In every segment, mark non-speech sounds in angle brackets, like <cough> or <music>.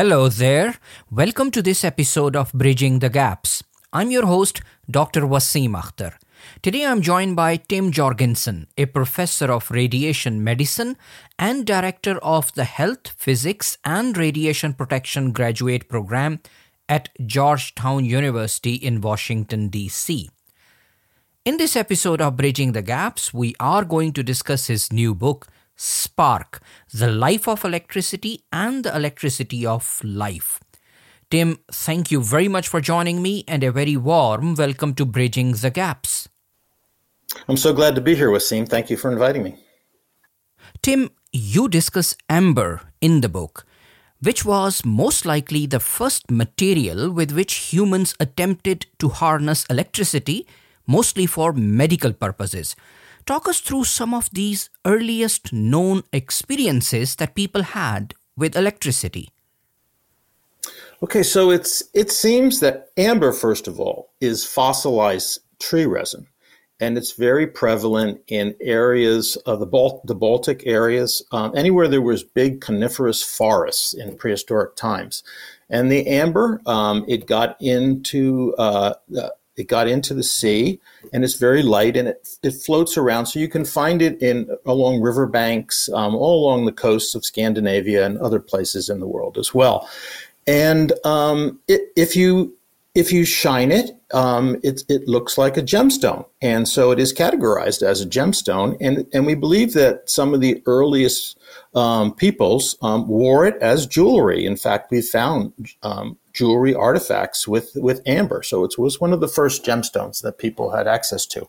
Hello there. Welcome to this episode of Bridging the Gaps. I'm your host, Dr. Wasim Akhtar. Today I'm joined by Tim Jorgensen, a professor of radiation medicine and director of the Health, Physics, and Radiation Protection graduate program at Georgetown University in Washington, D.C. In this episode of Bridging the Gaps, we are going to discuss his new book, Spark The Life of Electricity and the Electricity of Life. Tim, thank you very much for joining me and a very warm welcome to Bridging the Gaps. I'm so glad to be here, Wasim. Thank you for inviting me. Tim, you discuss amber in the book, which was most likely the first material with which humans attempted to harness electricity, mostly for medical purposes. Talk us through some of these earliest known experiences that people had with electricity. Okay, so it's it seems that amber, first of all, is fossilized tree resin, and it's very prevalent in areas of the, Balt- the Baltic areas, um, anywhere there was big coniferous forests in prehistoric times. And the amber, um, it got into uh, it got into the sea and it's very light and it, it floats around. So you can find it in along riverbanks, um, all along the coasts of Scandinavia and other places in the world as well. And um, it, if you if you shine it, um, it, it looks like a gemstone. And so it is categorized as a gemstone. And, and we believe that some of the earliest um, peoples um, wore it as jewelry. In fact, we found um, jewelry artifacts with, with amber. So it was one of the first gemstones that people had access to.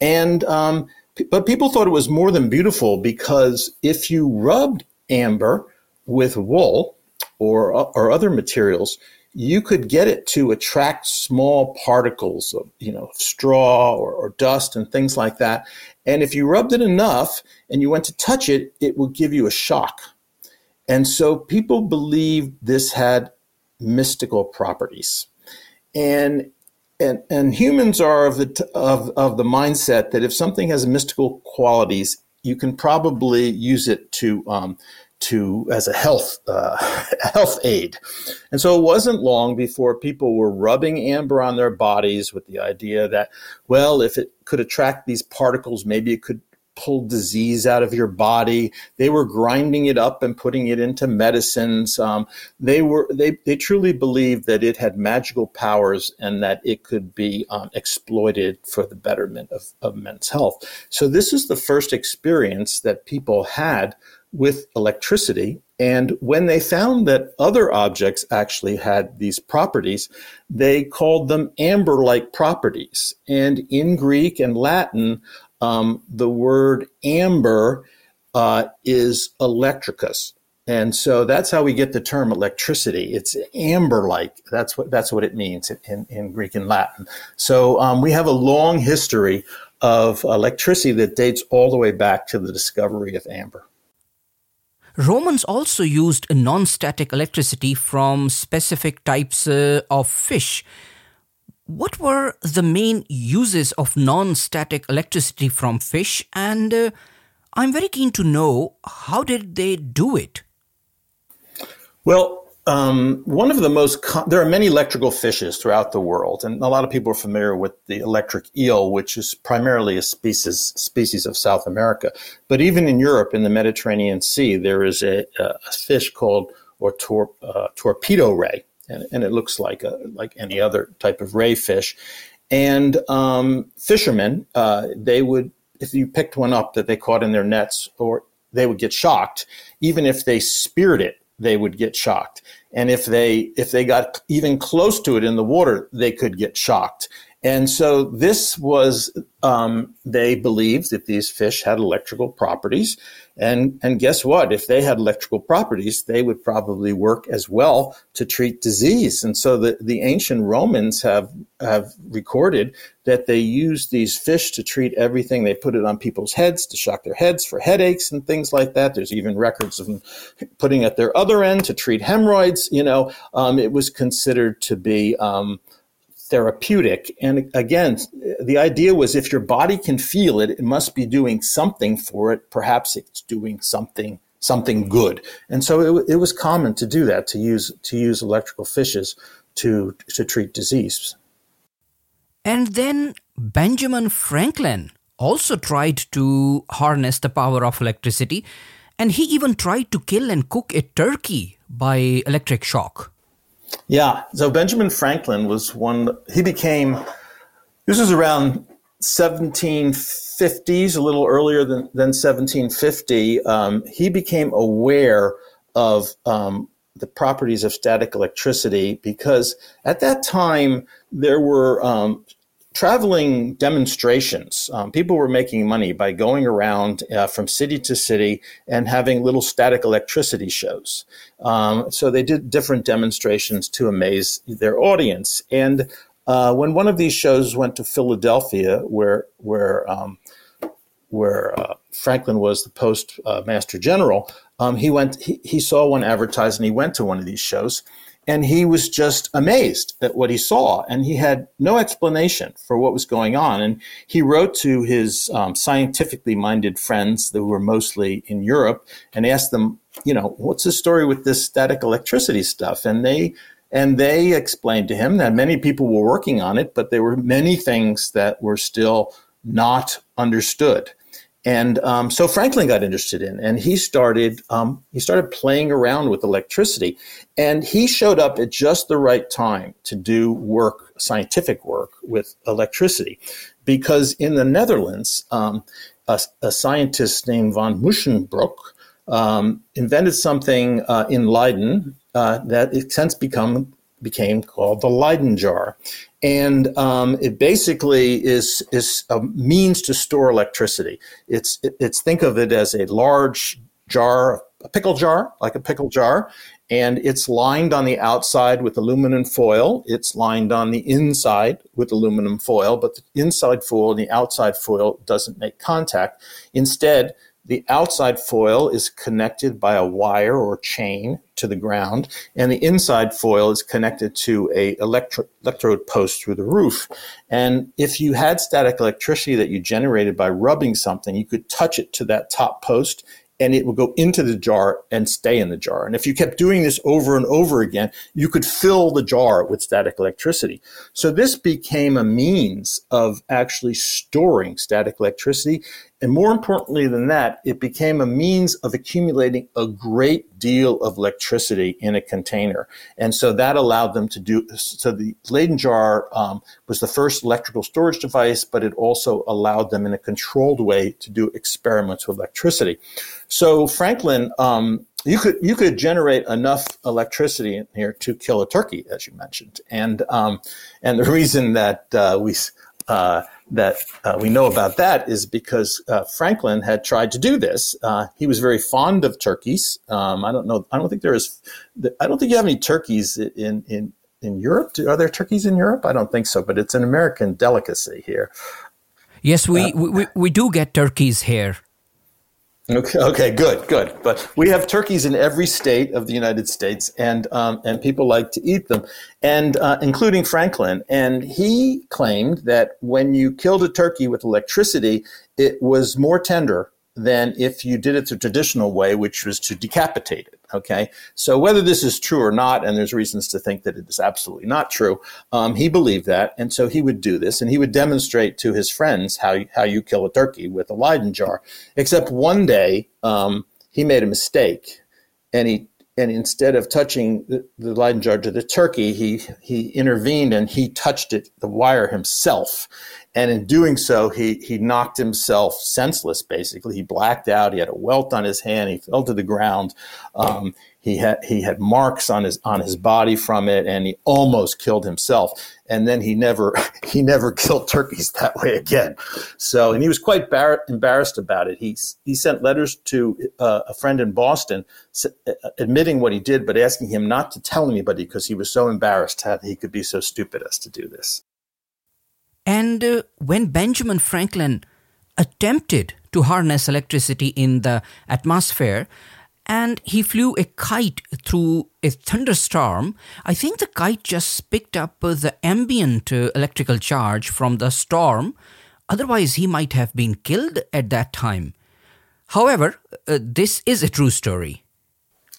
And, um, but people thought it was more than beautiful because if you rubbed amber with wool or, or other materials, you could get it to attract small particles of you know straw or, or, dust and things like that. And if you rubbed it enough and you went to touch it it would give you a shock. And so people believed this had mystical properties. And and, and humans are of the of, of the mindset that if something has mystical qualities you can probably use it to um, to as a health uh, <laughs> health aid. And so it wasn't long before people were rubbing amber on their bodies with the idea that, well, if it could attract these particles, maybe it could pull disease out of your body. They were grinding it up and putting it into medicines. Um, they were they they truly believed that it had magical powers and that it could be um, exploited for the betterment of, of men's health. So this is the first experience that people had with electricity. And when they found that other objects actually had these properties, they called them amber like properties. And in Greek and Latin, um, the word amber uh, is electricus. And so that's how we get the term electricity. It's amber-like. That's what that's what it means in, in Greek and Latin. So um, we have a long history of electricity that dates all the way back to the discovery of amber. Romans also used non static electricity from specific types uh, of fish. What were the main uses of non static electricity from fish? And uh, I'm very keen to know how did they do it? Well, um, one of the most, con- there are many electrical fishes throughout the world, and a lot of people are familiar with the electric eel, which is primarily a species species of South America. But even in Europe, in the Mediterranean Sea, there is a, a fish called or tor- uh, torpedo ray, and, and, it looks like a, like any other type of ray fish. And um, fishermen, uh, they would, if you picked one up that they caught in their nets, or they would get shocked, even if they speared it they would get shocked. And if they if they got even close to it in the water, they could get shocked. And so this was, um, they believed that these fish had electrical properties. And, and guess what? If they had electrical properties, they would probably work as well to treat disease. And so the, the ancient Romans have, have recorded that they used these fish to treat everything. They put it on people's heads to shock their heads for headaches and things like that. There's even records of them putting at their other end to treat hemorrhoids. You know, um, it was considered to be, um, therapeutic. And again, the idea was if your body can feel it, it must be doing something for it. Perhaps it's doing something something good. And so it, it was common to do that, to use, to use electrical fishes to, to treat disease. And then Benjamin Franklin also tried to harness the power of electricity, and he even tried to kill and cook a turkey by electric shock. Yeah, so Benjamin Franklin was one, he became, this was around 1750s, a little earlier than, than 1750. Um, he became aware of um, the properties of static electricity because at that time there were um, traveling demonstrations. Um, people were making money by going around uh, from city to city and having little static electricity shows. Um, so they did different demonstrations to amaze their audience. And uh, when one of these shows went to Philadelphia, where where um, where uh, Franklin was the postmaster general, um, he went. He, he saw one advertised, and he went to one of these shows, and he was just amazed at what he saw, and he had no explanation for what was going on. And he wrote to his um, scientifically minded friends, that were mostly in Europe, and asked them, you know, what's the story with this static electricity stuff? And they and they explained to him that many people were working on it, but there were many things that were still not understood. And um, so Franklin got interested in, and he started um, he started playing around with electricity, and he showed up at just the right time to do work, scientific work with electricity, because in the Netherlands, um, a, a, scientist named von Musschenbroek um, invented something uh, in Leiden uh, that has since become became called the Leyden jar, and um, it basically is is a means to store electricity. It's it's think of it as a large jar, a pickle jar, like a pickle jar, and it's lined on the outside with aluminum foil. It's lined on the inside with aluminum foil, but the inside foil and the outside foil doesn't make contact. Instead, the outside foil is connected by a wire or chain to the ground, and the inside foil is connected to a electro- electrode post through the roof. And if you had static electricity that you generated by rubbing something, you could touch it to that top post and it would go into the jar and stay in the jar. And if you kept doing this over and over again, you could fill the jar with static electricity. So this became a means of actually storing static electricity. And more importantly than that, it became a means of accumulating a great deal of electricity in a container. And so that allowed them to do, so the Leyden jar um, was the first electrical storage device, but it also allowed them in a controlled way to do experiments with electricity. So Franklin, um, you could you could generate enough electricity in here to kill a turkey, as you mentioned, and um, and the <laughs> reason that uh, we uh, that uh, we know about that is because uh, Franklin had tried to do this. Uh, he was very fond of turkeys. Um, I don't know. I don't think there is. I don't think you have any turkeys in in in Europe. Are there turkeys in Europe? I don't think so. But it's an American delicacy here. Yes, we, uh, we, we do get turkeys here. Okay, okay, good, good. But we have turkeys in every state of the United States, and um, and people like to eat them, and uh, including Franklin. And he claimed that when you killed a turkey with electricity, it was more tender than if you did it the traditional way, which was to decapitate it. Okay. So whether this is true or not, and there's reasons to think that it is absolutely not true, um, he believed that. And so he would do this and he would demonstrate to his friends how, how you kill a turkey with a Leyden jar. Except one day, um, he made a mistake and he and instead of touching the, the jar to the turkey, he he intervened and he touched it, the wire himself. And in doing so, he he knocked himself senseless. Basically, he blacked out. He had a welt on his hand. He fell to the ground. Um, he had he had marks on his on his body from it, and he almost killed himself. And then he never <laughs> he never killed turkeys that way again. So, and he was quite bar- embarrassed about it. He he sent letters to uh, a friend in Boston, uh, admitting what he did, but asking him not to tell anybody because he was so embarrassed that he could be so stupid as to do this. And uh, when Benjamin Franklin attempted to harness electricity in the atmosphere, and he flew a kite through a thunderstorm. I think the kite just picked up the ambient uh, electrical charge from the storm. Otherwise, he might have been killed at that time. However, uh, this is a true story.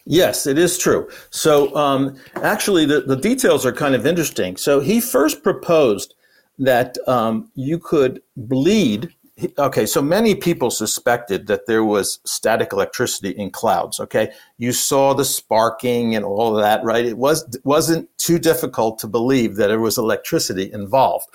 Yes, it is true. So um, actually, the, the details are kind of interesting. So he first proposed that um, you could bleed. Okay, so many people suspected that there was static electricity in clouds. Okay, you saw the sparking and all of that, right? It was wasn't too difficult to believe that there was electricity involved,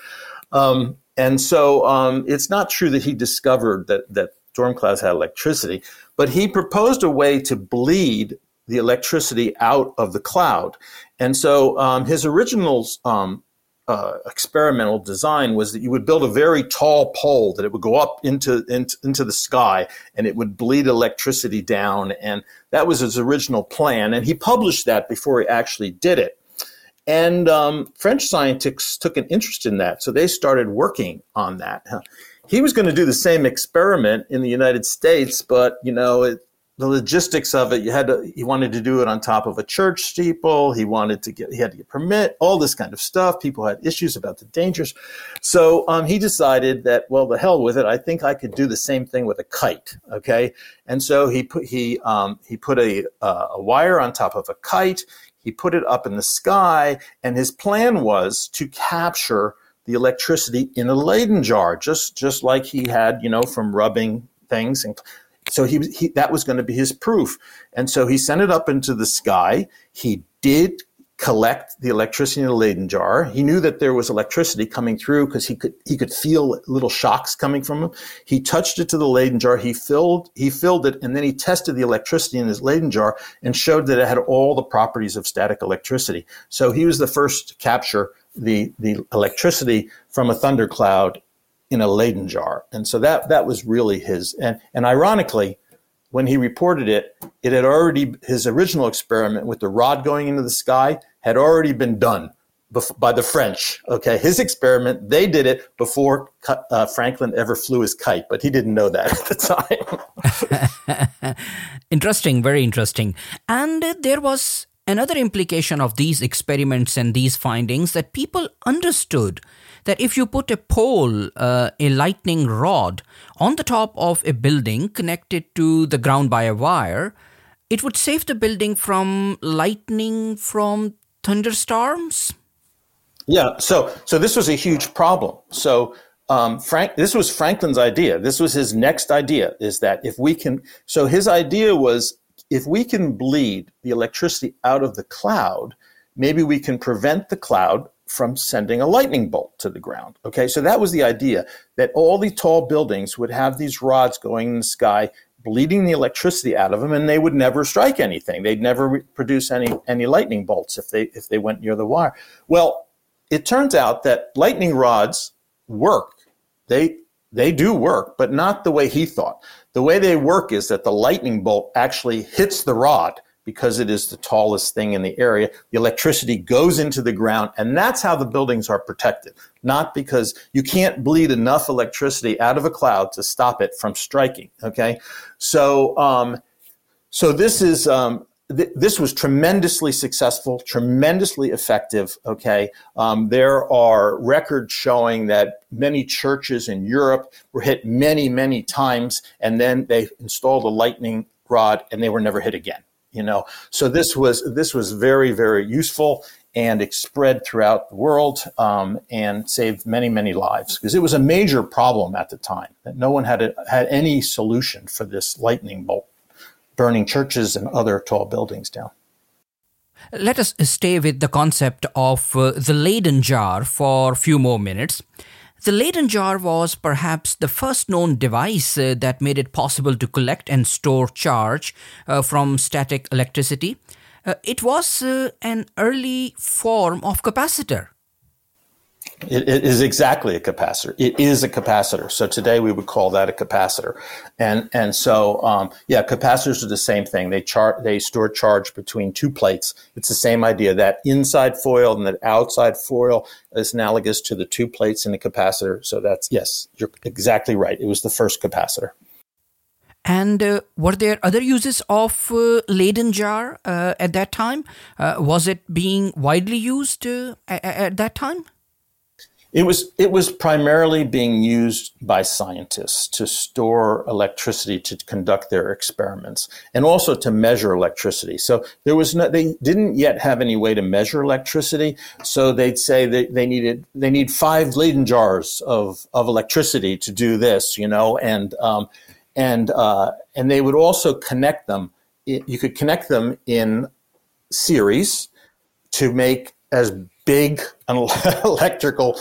um, and so um, it's not true that he discovered that that storm clouds had electricity, but he proposed a way to bleed the electricity out of the cloud. And so um, his original um, uh, experimental design was that you would build a very tall pole that it would go up into, into, into the sky and it would bleed electricity down. And that was his original plan. And he published that before he actually did it. And um, French scientists took an interest in that, so they started working on that. He was going to do the same experiment in the United States, but you know, it, the logistics of it. You had to, he wanted to do it on top of a church steeple. He wanted to get, he had to get permit, all this kind of stuff. People had issues about the dangers. So um, he decided that, well, the hell with it. I think I could do the same thing with a kite. Okay. And so he put, he, um, he put a, uh, a wire on top of a kite. He put it up in the sky. And his plan was to capture the electricity in a Leyden jar, just, just like he had, you know, from rubbing things and so he, he that was going to be his proof. And so he sent it up into the sky. He did collect the electricity in a Leyden jar. He knew that there was electricity coming through because he could he could feel little shocks coming from him. He touched it to the Leyden jar. He filled he filled it, and then he tested the electricity in his Leyden jar and showed that it had all the properties of static electricity. So he was the first to capture the the electricity from a thundercloud in a Leyden jar. And so that that was really his and and ironically, when he reported it, it had already his original experiment with the rod going into the sky had already been done by the French. Okay, his experiment they did it before uh, Franklin ever flew his kite, but he didn't know that <laughs> at the time. <laughs> interesting, very interesting. And there was another implication of these experiments and these findings that people understood that if you put a pole, uh, a lightning rod, on the top of a building connected to the ground by a wire, it would save the building from lightning from thunderstorms? Yeah, so so this was a huge problem. So um, Frank, this was Franklin's idea. This was his next idea: is that if we can, so his idea was if we can bleed the electricity out of the cloud, maybe we can prevent the cloud from sending a lightning bolt to the ground. Okay, so that was the idea that all the tall buildings would have these rods going in the sky, bleeding the electricity out of them, and they would never strike anything. They'd never re- produce any any lightning bolts if they if they went near the wire. Well, it turns out that lightning rods work. They they do work, but not the way he thought. The way they work is that the lightning bolt actually hits the rod because it is the tallest thing in the area. The electricity goes into the ground, and that's how the buildings are protected. Not because you can't bleed enough electricity out of a cloud to stop it from striking. Okay, so um, so this is um, th- this was tremendously successful, tremendously effective. Okay, um, there are records showing that many churches in Europe were hit many, many times, and then they installed a lightning rod, and they were never hit again you know so this was this was very very useful and it spread throughout the world um, and saved many many lives because it was a major problem at the time that no one had a, had any solution for this lightning bolt burning churches and other tall buildings down let us stay with the concept of uh, the Leyden jar for a few more minutes. The Leyden jar was perhaps the first known device uh, that made it possible to collect and store charge uh, from static electricity. Uh, it was uh, an early form of capacitor. It, it is exactly a capacitor. It is a capacitor. So today we would call that a capacitor, and and so um, yeah, capacitors are the same thing. They char- they store charge between two plates. It's the same idea. That inside foil and that outside foil is analogous to the two plates in a capacitor. So that's yes, you're exactly right. It was the first capacitor. And uh, were there other uses of uh, Leyden jar uh, at that time? Uh, was it being widely used uh, at, at that time? It was it was primarily being used by scientists to store electricity to conduct their experiments and also to measure electricity. So there was no they didn't yet have any way to measure electricity. So they'd say that they needed they need five Leyden jars of of electricity to do this, you know, and um, and uh, and they would also connect them. You could connect them in series to make as big <laughs> electrical.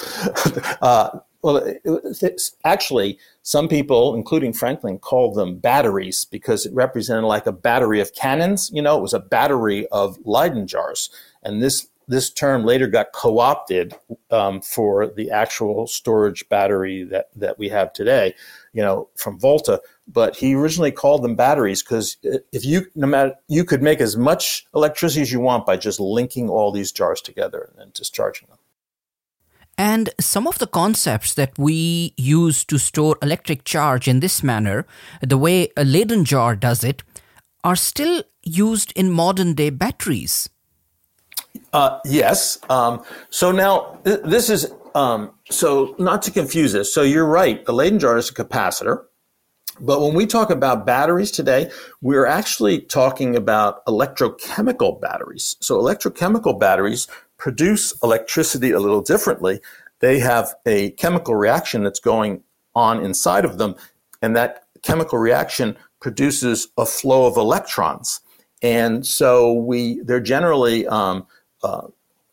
Uh, well, actually, some people, including Franklin, called them batteries because it represented like a battery of cannons. You know, it was a battery of Leyden jars, and this this term later got co-opted um, for the actual storage battery that that we have today. You know, from Volta but he originally called them batteries because if you no matter you could make as much electricity as you want by just linking all these jars together and then discharging them. And some of the concepts that we use to store electric charge in this manner, the way a Leyden jar does it, are still used in modern day batteries. Uh, yes. Um, so now th- this is um, so not to confuse this. So you're right. The Leyden jar is a capacitor. But when we talk about batteries today, we're actually talking about electrochemical batteries. So electrochemical batteries produce electricity a little differently. They have a chemical reaction that's going on inside of them, and that chemical reaction produces a flow of electrons. And so we, they're generally um, uh,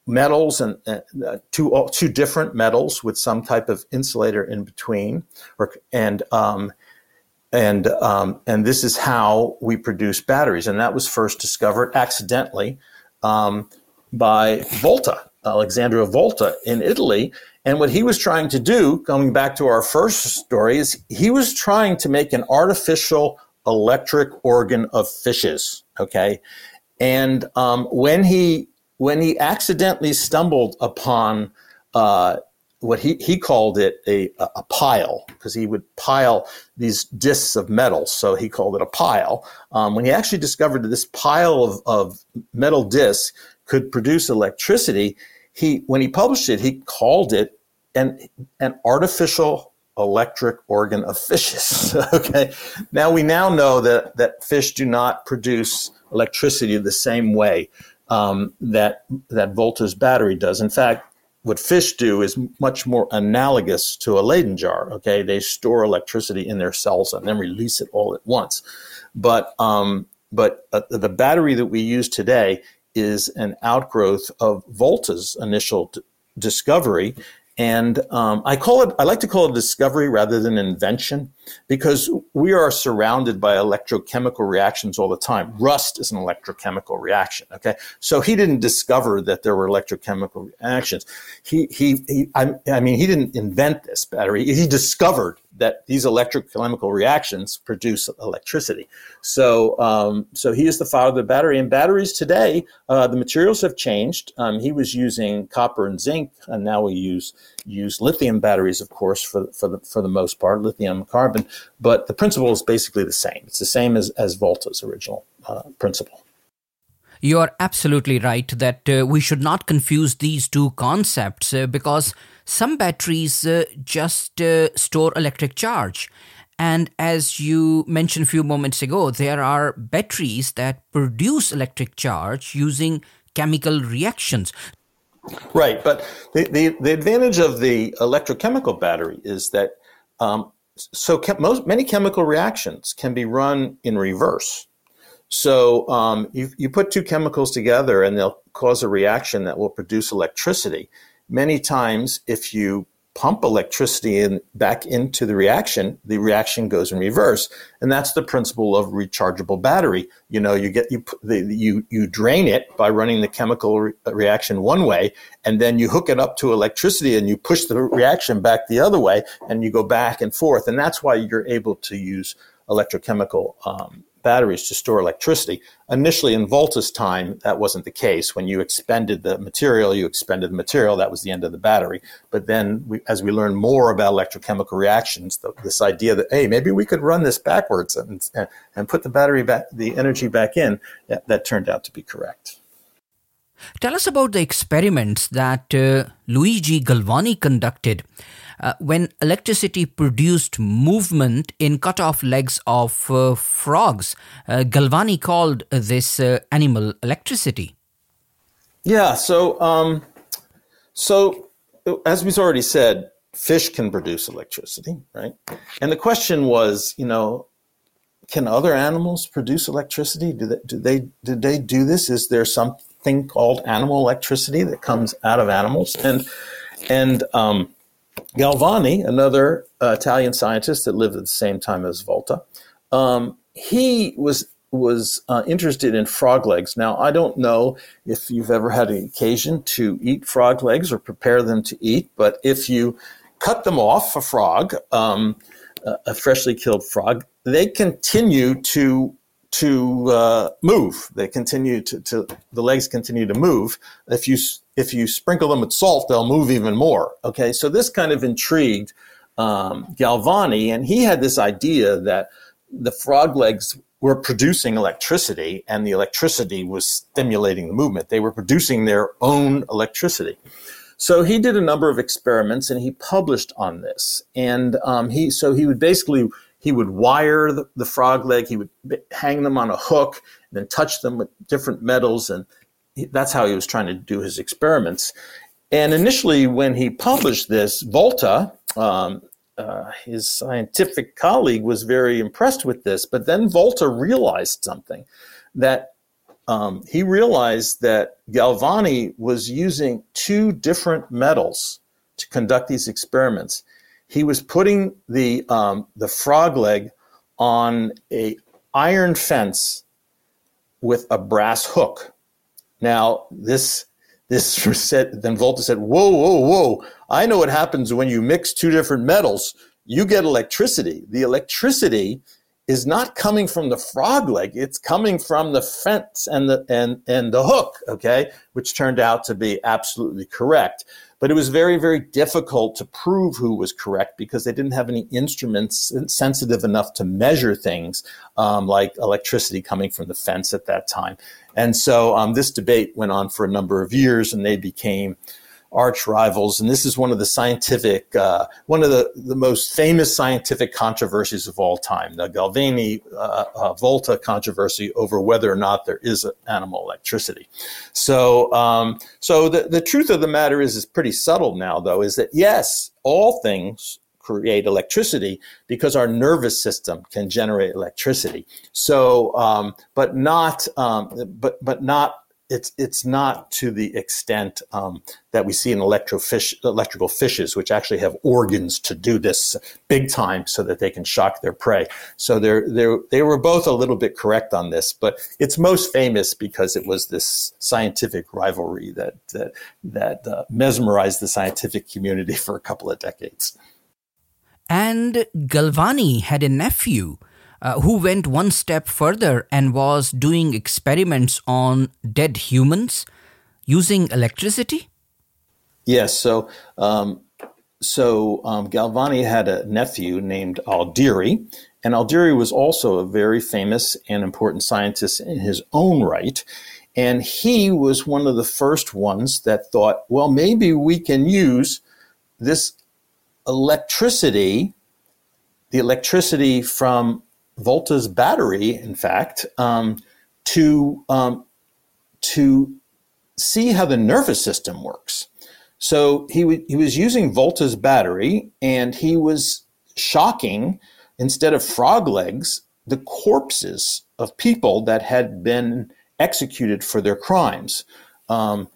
metals and uh, two two different metals with some type of insulator in between, or, and um, and um, and this is how we produce batteries. And that was first discovered accidentally um, by Volta, Alessandro Volta in Italy. And what he was trying to do, coming back to our first story, is he was trying to make an artificial electric organ of fishes. Okay, and um, when he when he accidentally stumbled upon uh, what he, he called it a, a pile because he would pile these discs of metal. So he called it a pile. Um, when he actually discovered that this pile of, of metal discs could produce electricity, he when he published it, he called it an, an artificial electric organ of fishes. <laughs> okay. Now we now know that, that fish do not produce electricity the same way um, that that Volta's battery does. In fact, what fish do is much more analogous to a Leyden jar. Okay, they store electricity in their cells and then release it all at once. But um, but uh, the battery that we use today is an outgrowth of Volta's initial d- discovery, and um, I call it, I like to call it discovery rather than invention because we are surrounded by electrochemical reactions all the time. Rust is an electrochemical reaction. Okay. So he didn't discover that there were electrochemical reactions. He, he, he I, I mean, he didn't invent this battery. He discovered that these electrochemical reactions produce electricity. So, um, so he is the father of the battery. And batteries today, uh, the materials have changed. Um, he was using copper and zinc, and now we use use lithium batteries, of course, for for the for the most part, lithium carbon. But the principle is basically the same. It's the same as as Volta's original uh, principle. You are absolutely right that uh, we should not confuse these two concepts uh, because some batteries uh, just uh, store electric charge. And as you mentioned a few moments ago, there are batteries that produce electric charge using chemical reactions. Right. But the, the, the advantage of the electrochemical battery is that um, so most, many chemical reactions can be run in reverse. So um, you, you put two chemicals together and they'll cause a reaction that will produce electricity. Many times, if you pump electricity in, back into the reaction, the reaction goes in reverse, and that's the principle of rechargeable battery. You know, you get you the, you you drain it by running the chemical re- reaction one way, and then you hook it up to electricity and you push the reaction back the other way, and you go back and forth, and that's why you're able to use electrochemical um, batteries to store electricity. Initially, in Volta's time, that wasn't the case. When you expended the material, you expended the material. That was the end of the battery. But then, we, as we learn more about electrochemical reactions, the, this idea that hey, maybe we could run this backwards and, and, and put the battery back, the energy back in, that, that turned out to be correct. Tell us about the experiments that uh, Luigi Galvani conducted uh, when electricity produced movement in cut off legs of uh, frogs. Uh, Galvani called this uh, animal electricity. Yeah, so um, so as we've already said, fish can produce electricity, right? And the question was, you know, can other animals produce electricity? Do they do they did they do this? Is there something called animal electricity that comes out of animals? And and um, Galvani, another uh, Italian scientist that lived at the same time as Volta, um, he was was uh, interested in frog legs. Now, I don't know if you've ever had an occasion to eat frog legs or prepare them to eat, but if you cut them off a frog, um, a freshly killed frog, they continue to to uh, move. They continue to, to the legs continue to move. If you if you sprinkle them with salt, they'll move even more. Okay, so this kind of intrigued um, Galvani, and he had this idea that the frog legs were producing electricity, and the electricity was stimulating the movement. They were producing their own electricity. So he did a number of experiments, and he published on this. And um, he so he would basically he would wire the, the frog leg, he would hang them on a hook, and then touch them with different metals, and he, that's how he was trying to do his experiments. And initially, when he published this, Volta, um, uh, his scientific colleague, was very impressed with this. But then Volta realized something that um, he realized that Galvani was using two different metals to conduct these experiments he was putting the um, the frog leg on a iron fence with a brass hook. Now this this <laughs> said then Volta said, "Whoa, whoa, whoa! I know what happens when you mix two different metals. You get electricity. The electricity." is not coming from the frog leg it's coming from the fence and the and and the hook okay which turned out to be absolutely correct but it was very, very difficult to prove who was correct because they didn't have any instruments sensitive enough to measure things um, like electricity coming from the fence at that time. And so um, this debate went on for a number of years and they became arch rivals. And this is one of the scientific, uh, one of the, the most famous scientific controversies of all time, the Galvani uh, uh, Volta controversy over whether or not there is animal electricity. So, um, so the, the truth of the matter is, is pretty subtle now, though, is that yes, all things create electricity because our nervous system can generate electricity. So, um, but not, um, but but not it's it's not to the extent um, that we see in electrofish, electrical fishes, which actually have organs to do this big time, so that they can shock their prey. So they they they were both a little bit correct on this, but it's most famous because it was this scientific rivalry that that that uh, mesmerized the scientific community <laughs> for a couple of decades. And Galvani had a nephew uh, who went one step further and was doing experiments on dead humans using electricity? Yes. So, um, so um, Galvani had a nephew named Aldini, and Aldini was also a very famous and important scientist in his own right. And he was one of the first ones that thought, well, maybe we can use this electricity, the electricity from Volta's battery, in fact, um, to um, to see how the nervous system works. So he w- he was using Volta's battery, and he was shocking instead of frog legs the corpses of people that had been executed for their crimes, um,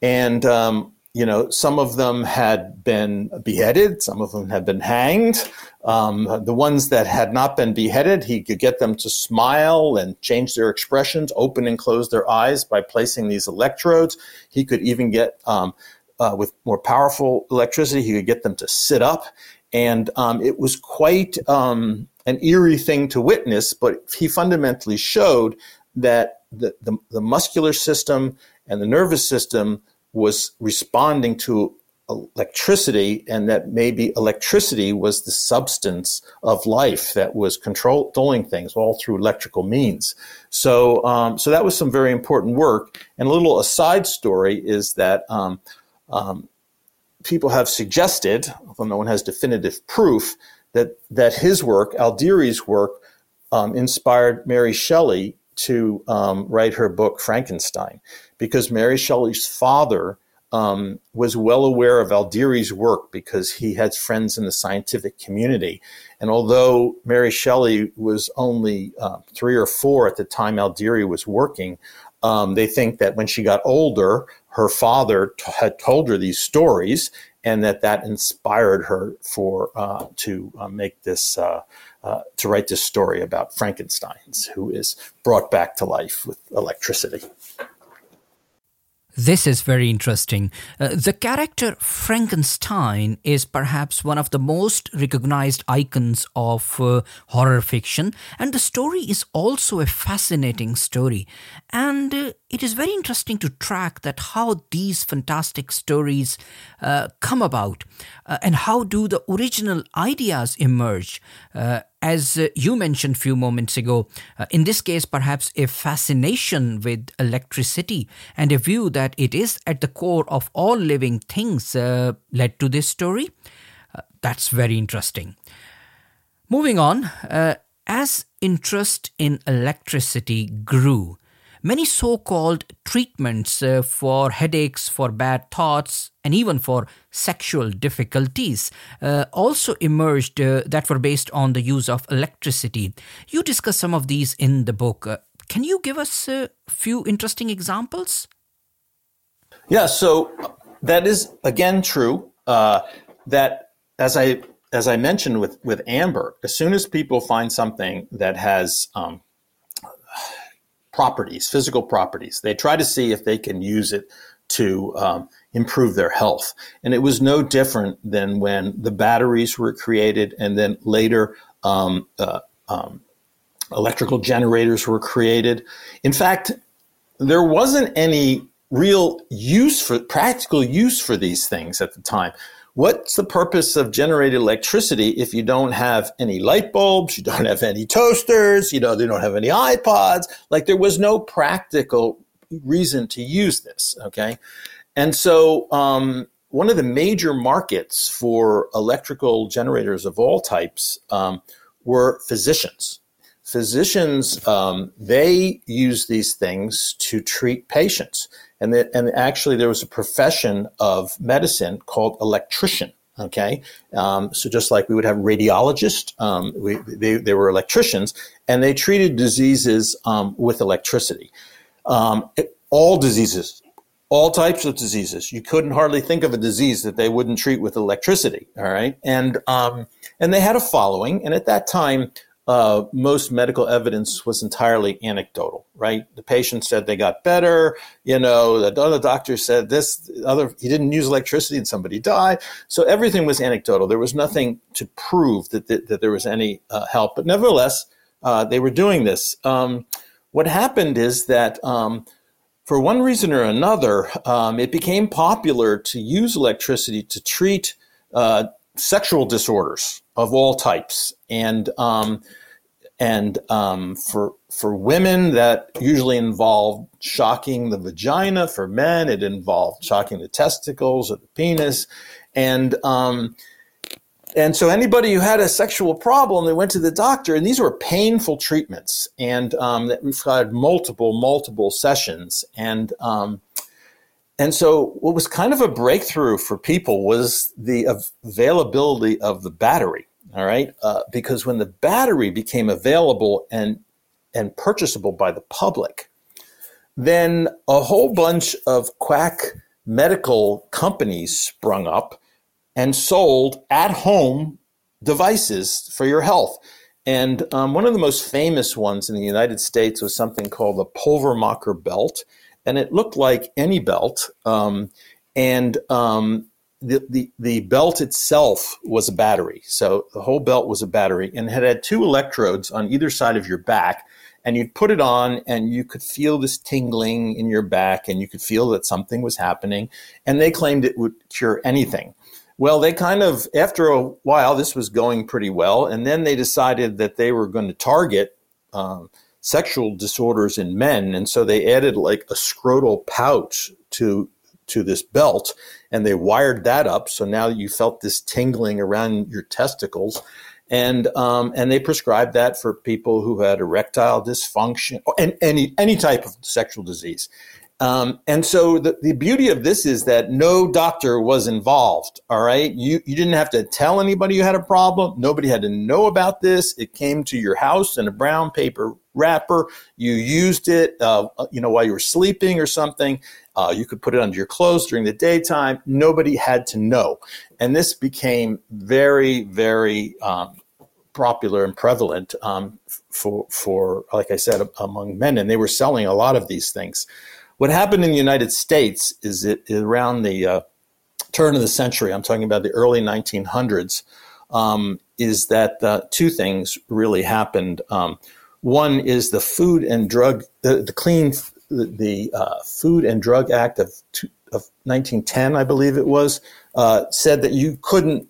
and um, you know, some of them had been beheaded, some of them had been hanged. Um, the ones that had not been beheaded, he could get them to smile and change their expressions, open and close their eyes by placing these electrodes. He could even get, um, uh, with more powerful electricity, he could get them to sit up. And um, it was quite um, an eerie thing to witness, but he fundamentally showed that the, the, the muscular system and the nervous system was responding to electricity and that maybe electricity was the substance of life that was controlling things all through electrical means. So, um, so that was some very important work. And a little aside story is that um, um, people have suggested, although no one has definitive proof, that that his work, Aldini's work, um, inspired Mary Shelley to um, write her book Frankenstein, because Mary Shelley's father um, was well aware of Aldini's work because he had friends in the scientific community. And although Mary Shelley was only uh, three or four at the time Alderi was working, um, they think that when she got older, her father t- had told her these stories, and that that inspired her for uh, to uh, make this uh, to write this story about Frankenstein's, who is brought back to life with electricity. This is very interesting. Uh, the character Frankenstein is perhaps one of the most recognized icons of uh, horror fiction, and the story is also a fascinating story. And uh, it is very interesting to track that how these fantastic stories uh, come about uh, and how do the original ideas emerge. Uh, as uh, you mentioned a few moments ago uh, in this case perhaps a fascination with electricity and a view that it is at the core of all living things uh, led to this story. That's very interesting. Moving on as interest in electricity grew Many so called treatments uh, for headaches, for bad thoughts, and even for sexual difficulties uh, also emerged uh, that were based on the use of electricity. You discuss some of these in the book. Uh, can you give us a few interesting examples? Yeah, so that is again true. Uh, that as I as I mentioned with with Amber, as soon as people find something that has um, properties, physical properties. They try to see if they can use it to um, improve their health. And it was no different than when the batteries were created and then later um, uh, um, electrical generators were created. In fact, there wasn't any real use for practical use for these things at the time what's the purpose of generated electricity if you don't have any light bulbs, you don't have any toasters, you know, they don't have any iPods? Like there was no practical reason to use this. Okay. And so, um, one of the major markets for electrical generators of all types um, were physicians. Physicians, um, they use these things to treat patients. And, and actually, there was a profession of medicine called electrician. Okay, um, so just like we would have radiologists, um, we, they, they were electricians, and they treated diseases um, with electricity. Um, it, all diseases, all types of diseases. You couldn't hardly think of a disease that they wouldn't treat with electricity. All right, and um, and they had a following, and at that time, uh, most medical evidence was entirely anecdotal, right? The patient said they got better, you know, the other doctor said this, other, he didn't use electricity and somebody died. So everything was anecdotal. There was nothing to prove that, that, that there was any uh, help. But nevertheless, uh, they were doing this. Um, what happened is that um, for one reason or another, um, it became popular to use electricity to treat uh, sexual disorders of all types. And um, and um, for for women, that usually involved shocking the vagina. For men, it involved shocking the testicles or the penis, and um, and so anybody who had a sexual problem, they went to the doctor, and these were painful treatments, and um, that required multiple multiple sessions, and um, and so what was kind of a breakthrough for people was the availability of the battery all right, uh, because when the battery became available and and purchasable by the public, then a whole bunch of quack medical companies sprung up and sold at home devices for your health. And um, one of the most famous ones in the United States was something called the Pulvermacher belt. And it looked like any belt. Um, and um, the, the, the belt itself was a battery. So the whole belt was a battery and it had two electrodes on either side of your back. and you'd put it on and you could feel this tingling in your back and you could feel that something was happening and they claimed it would cure anything well they kind of after a while this was going pretty well and then they decided that they were going to target um, sexual disorders in men and so they added like a scrotal pouch to to this belt and they wired that up so now you felt this tingling around your testicles and um, and they prescribed that for people who had erectile dysfunction and any any type of sexual disease. Um, and so the, the beauty of this is that no doctor was involved. All right. You, you didn't have to tell anybody you had a problem. Nobody had to know about this. It came to your house in a brown paper wrapper. You used it, uh, you know, while you were sleeping or something. Uh, you could put it under your clothes during the daytime. Nobody had to know. And this became very, very um, popular and prevalent um, for, for, like I said, among men. And they were selling a lot of these things. What happened in the United States is it around the uh, turn of the century, I'm talking about the early 1900s, um, is that uh, two things really happened. Um, one is the Food and Drug, the, the Clean, the, the uh, Food and Drug Act of, of 1910, I believe it was, uh, said that you couldn't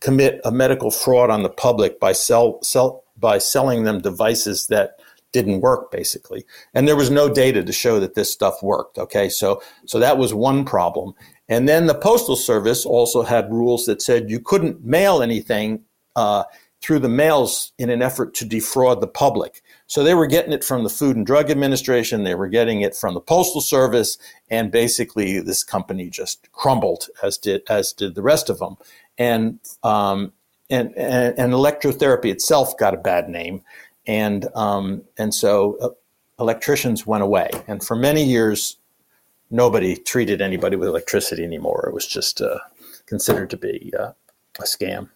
commit a medical fraud on the public by sell, sell by selling them devices that didn't work basically. And there was no data to show that this stuff worked okay? So so that was one problem. And then the postal service also had rules that said you couldn't mail anything uh, through the mails in an effort to defraud the public. So they were getting it from the food and drug administration they were getting it from the postal service and basically this company just crumbled as did as did the rest of them and um, and, and, and electrotherapy itself got a bad name and um, and so uh, electricians went away, and for many years, nobody treated anybody with electricity anymore. It was just uh, considered to be uh, a scam.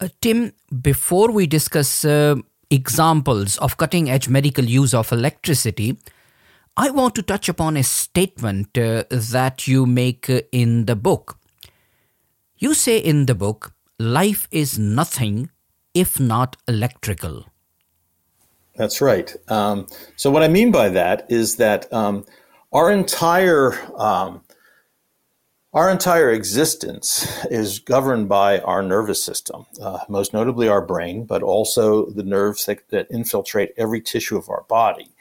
Uh, Tim, before we discuss uh, examples of cutting edge medical use of electricity, I want to touch upon a statement uh, that you make in the book. You say in the book, life is nothing if not electrical. That's right. Um, so, what I mean by that is that um, our entire um, our entire existence is governed by our nervous system, uh, most notably our brain, but also the nerves that, that infiltrate every tissue of our body.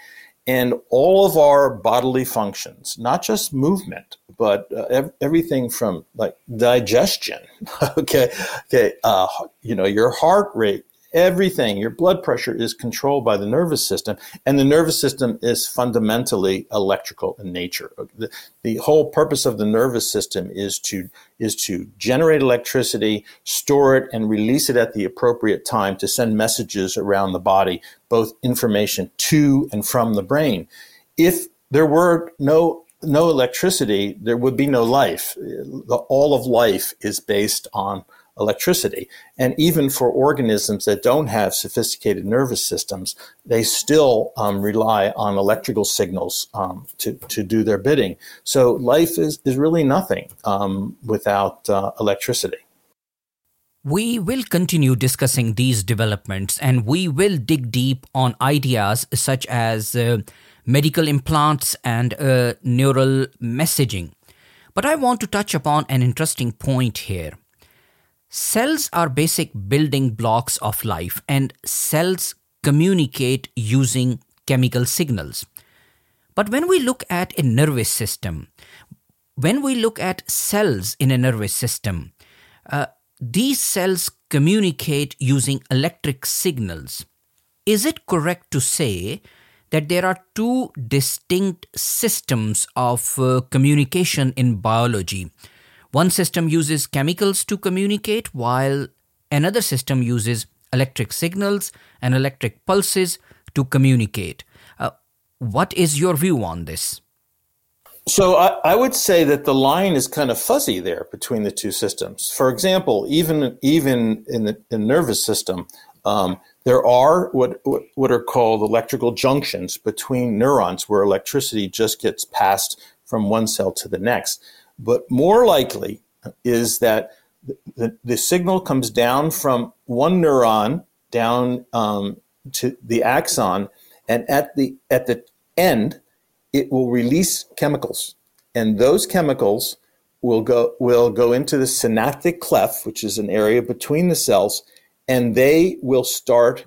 And all of our bodily functions, not just movement, but uh, ev- everything from like digestion, <laughs> okay, okay, uh, you know, your heart rate, everything, your blood pressure is controlled by the nervous system, and the nervous system is fundamentally electrical in nature. The, the whole purpose of the nervous system is to is to generate electricity, store it, and release it at the appropriate time to send messages around the body, both information to and from the brain. If there were no no electricity, there would be no life. all of life is based on electricity. And even for organisms that don't have sophisticated nervous systems, they still um, rely on electrical signals um, to, to do their bidding. So life is, is really nothing um, without uh, electricity. We will continue discussing these developments and we will dig deep on ideas such as. Uh, medical implants, and uh, neural messaging. But I want to touch upon an interesting point here. Cells are basic building blocks of life, and cells communicate using chemical signals. But when we look at a nervous system, when we look at cells in a nervous system, uh, these cells communicate using electric signals. Is it correct to say that there are two distinct systems of uh, communication in biology. One system uses chemicals to communicate, while another system uses electric signals and electric pulses to communicate. Uh, what is your view on this? So I, I, would say that the line is kind of fuzzy there between the two systems. For example, even even in the, in nervous system, um, there are what, what are called electrical junctions between neurons where electricity just gets passed from one cell to the next. But more likely is that the, the signal comes down from one neuron down um, to the axon, and at the at the end, it will release chemicals, and those chemicals will go will go into the synaptic cleft, which is an area between the cells, and they will start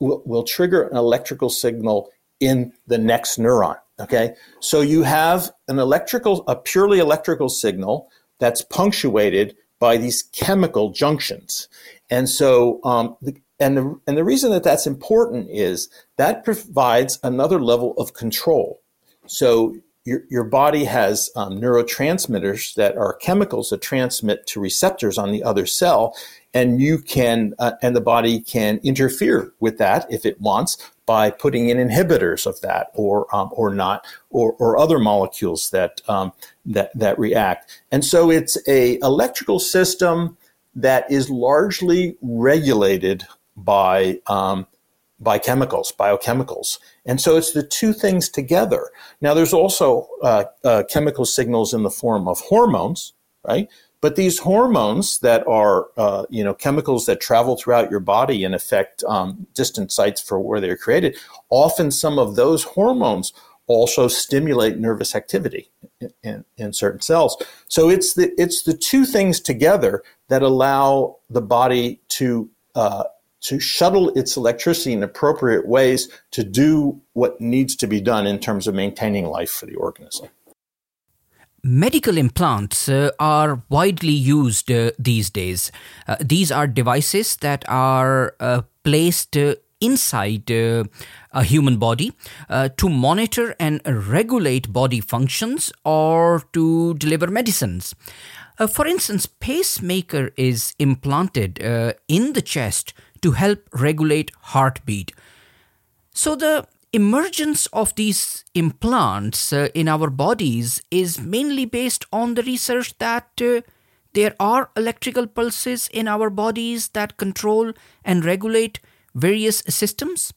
will, will trigger an electrical signal in the next neuron. Okay, so you have an electrical, a purely electrical signal that's punctuated by these chemical junctions, and so um, the, and the and the reason that that's important is that provides another level of control. So your, your body has um, neurotransmitters that are chemicals that transmit to receptors on the other cell and you can uh, and the body can interfere with that if it wants by putting in inhibitors of that or um, or not or, or other molecules that um, that that react and so it's a electrical system that is largely regulated by um, by chemicals, biochemicals. And so it's the two things together. Now, there's also uh, uh, chemical signals in the form of hormones, right? But these hormones that are, uh, you know, chemicals that travel throughout your body and affect um, distant sites for where they're created, often some of those hormones also stimulate nervous activity in, in, in certain cells. So it's the it's the two things together that allow the body to uh, to shuttle its electricity in appropriate ways to do what needs to be done in terms of maintaining life for the organism. Medical implants uh, are widely used uh, these days. Uh, these are devices that are uh, placed uh, inside uh, a human body to monitor and regulate body functions or to deliver medicines. for instance, pacemaker is implanted in the chest to help regulate heartbeat. So the emergence of these implants uh, in our bodies is mainly based on the research that uh, there are electrical pulses in our bodies that control and regulate various systems.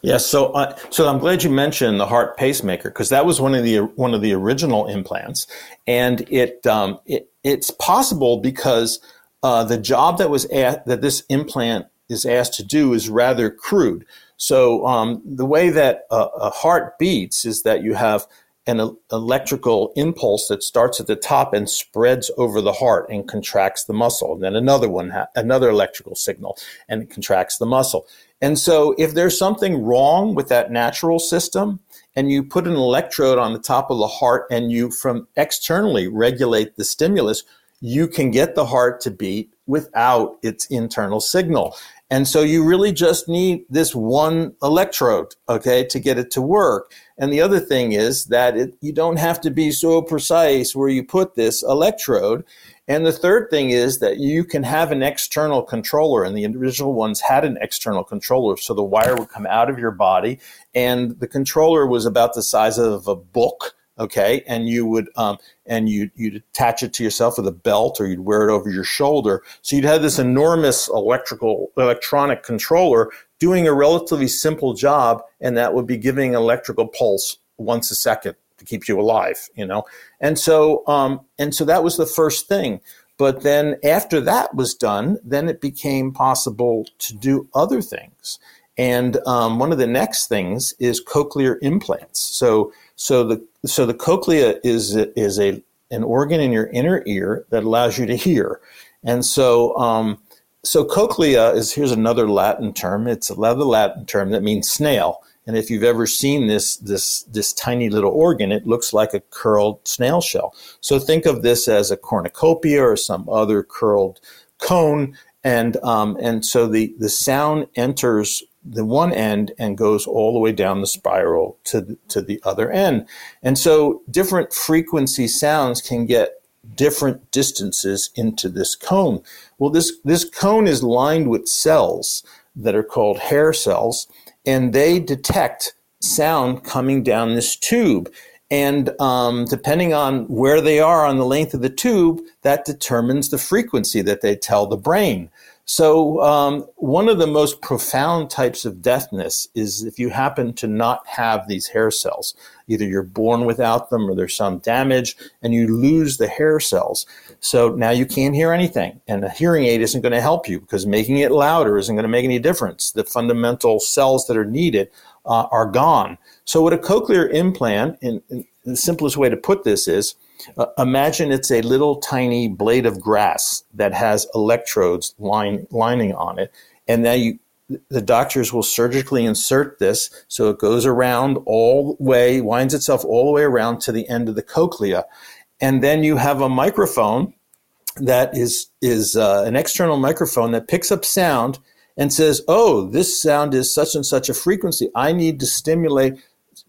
Yes, so uh, so I'm glad you mentioned the heart pacemaker because that was one of the one of the original implants, and it um, it it's possible because uh, the job that was at, that this implant is asked to do is rather crude. So um, the way that a, a, heart beats is that you have an electrical impulse that starts at the top and spreads over the heart and contracts the muscle. And then another one, another electrical signal, and it contracts the muscle. And so if there's something wrong with that natural system, and you put an electrode on the top of the heart and you from externally regulate the stimulus, you can get the heart to beat without its internal signal. And so you really just need this one electrode, okay, to get it to work. And the other thing is that it, you don't have to be so precise where you put this electrode. And the third thing is that you can have an external controller, and the original ones had an external controller. So the wire would come out of your body, and the controller was about the size of a book okay? And you would um, and you you'd attach it to yourself with a belt or you'd wear it over your shoulder. So you'd have this enormous electrical electronic controller doing a relatively simple job and that would be giving an electrical pulse once a second to keep you alive you know? And so um, and so that was the first thing. But then after that was done then it became possible to do other things. And um, one of the next things is cochlear implants. So so the so the cochlea is is a an organ in your inner ear that allows you to hear, and so um, so cochlea is here's another Latin term. It's another Latin term that means snail. And if you've ever seen this this this tiny little organ, it looks like a curled snail shell. So think of this as a cornucopia or some other curled cone, and um, and so the the sound enters the one end and goes all the way down the spiral to the, to the other end. And so different frequency sounds can get different distances into this cone. Well, this, this cone is lined with cells that are called hair cells, and they detect sound coming down this tube. And um, depending on where they are on the length of the tube, that determines the frequency that they tell the brain. So, um, one of the most profound types of deafness is if you happen to not have these hair cells. Either you're born without them or there's some damage and you lose the hair cells. So now you can't hear anything. And a hearing aid isn't going to help you because making it louder isn't going to make any difference. The fundamental cells that are needed uh, are gone. So, what a cochlear implant, in, in the simplest way to put this is, uh, imagine it's a little tiny blade of grass that has electrodes line, lining on it, and now you the doctors will surgically insert this so it goes around all the way, winds itself all the way around to the end of the cochlea, and then you have a microphone that is is uh, an external microphone that picks up sound and says, "Oh, this sound is such and such a frequency. I need to stimulate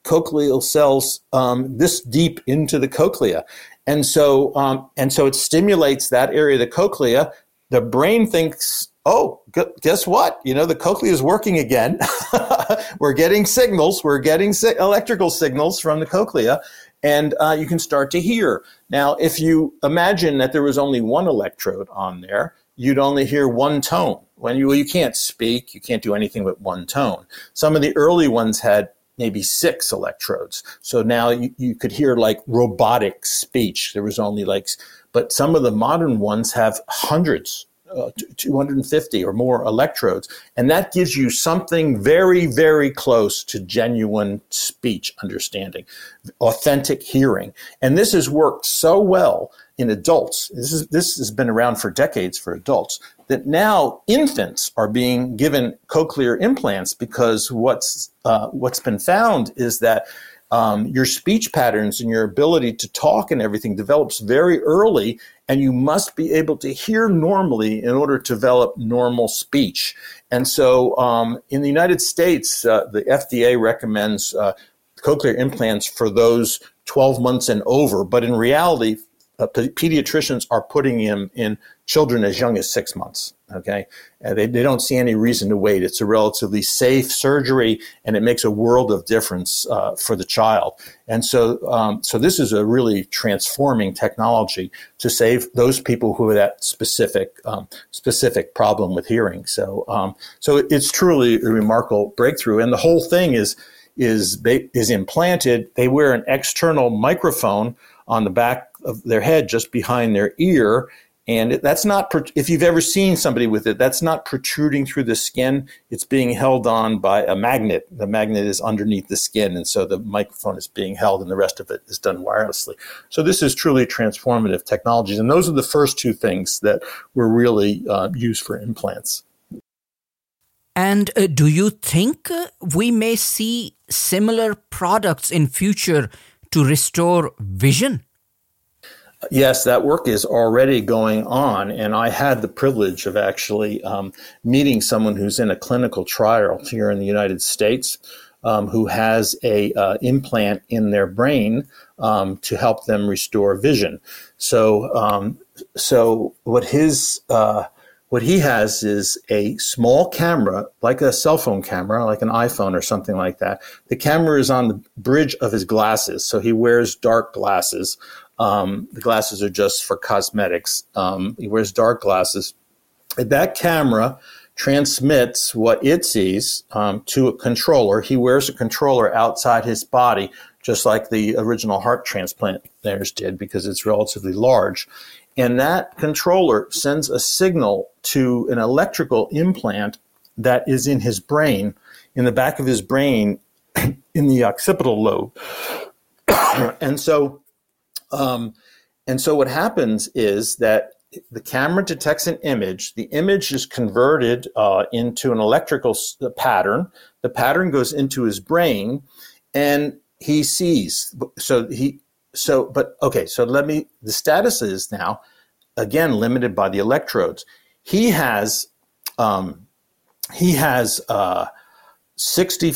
cochleal cells um, this deep into the cochlea, and so um, and so it stimulates that area of the cochlea. The brain thinks, "Oh, gu- guess what? You know, the cochlea is working again. <laughs> we're getting signals. We're getting si- electrical signals from the cochlea." And uh, you can start to hear. Now, if you imagine that there was only one electrode on there, you'd only hear one tone. When you, well, you can't speak, you can't do anything with one tone. Some of the early ones had maybe six electrodes. So now you, you could hear like robotic speech. There was only like, but some of the modern ones have hundreds, uh, 250 or more electrodes. And that gives you something very, very close to genuine speech understanding, authentic hearing. And this has worked so well in adults. This is this has been around for decades for adults. That now infants are being given cochlear implants because what's uh, what's been found is that um, your speech patterns and your ability to talk and everything develops very early, and you must be able to hear normally in order to develop normal speech. And so, um, in the United States, uh, the FDA recommends uh, cochlear implants for those 12 months and over, but in reality, uh, pediatricians are putting him in children as young as six months. Okay, and they, they don't see any reason to wait. It's a relatively safe surgery, and it makes a world of difference uh, for the child. And so, um, so this is a really transforming technology to save those people who have that specific um, specific problem with hearing. So, um, so it's truly a remarkable breakthrough, and the whole thing is is is implanted. They wear an external microphone on the back of their head, just behind their ear. And that's not, if you've ever seen somebody with it, that's not protruding through the skin. It's being held on by a magnet. The magnet is underneath the skin. And so the microphone is being held and the rest of it is done wirelessly. So this is truly transformative technologies. And those are the first two things that were really uh, used for implants. And uh, do you think uh, we may see similar products in future to restore vision? Yes, that work is already going on, and I had the privilege of actually um, meeting someone who's in a clinical trial here in the United States, um, who has a uh, implant in their brain um, to help them restore vision. So, um, so what his uh, what he has is a small camera, like a cell phone camera, like an iPhone or something like that. The camera is on the bridge of his glasses, so he wears dark glasses. Um, the glasses are just for cosmetics. Um, he wears dark glasses. That camera transmits what it sees um, to a controller. He wears a controller outside his body, just like the original heart transplant theirs did, because it's relatively large. And that controller sends a signal to an electrical implant that is in his brain, in the back of his brain, <coughs> in the occipital lobe. <coughs> and so, um, and so what happens is that the camera detects an image. The image is converted uh, into an electrical pattern. The pattern goes into his brain, and he sees. So he so, but okay, so let me, the status is now, again, limited by the electrodes. He has, um, he has uh, 60,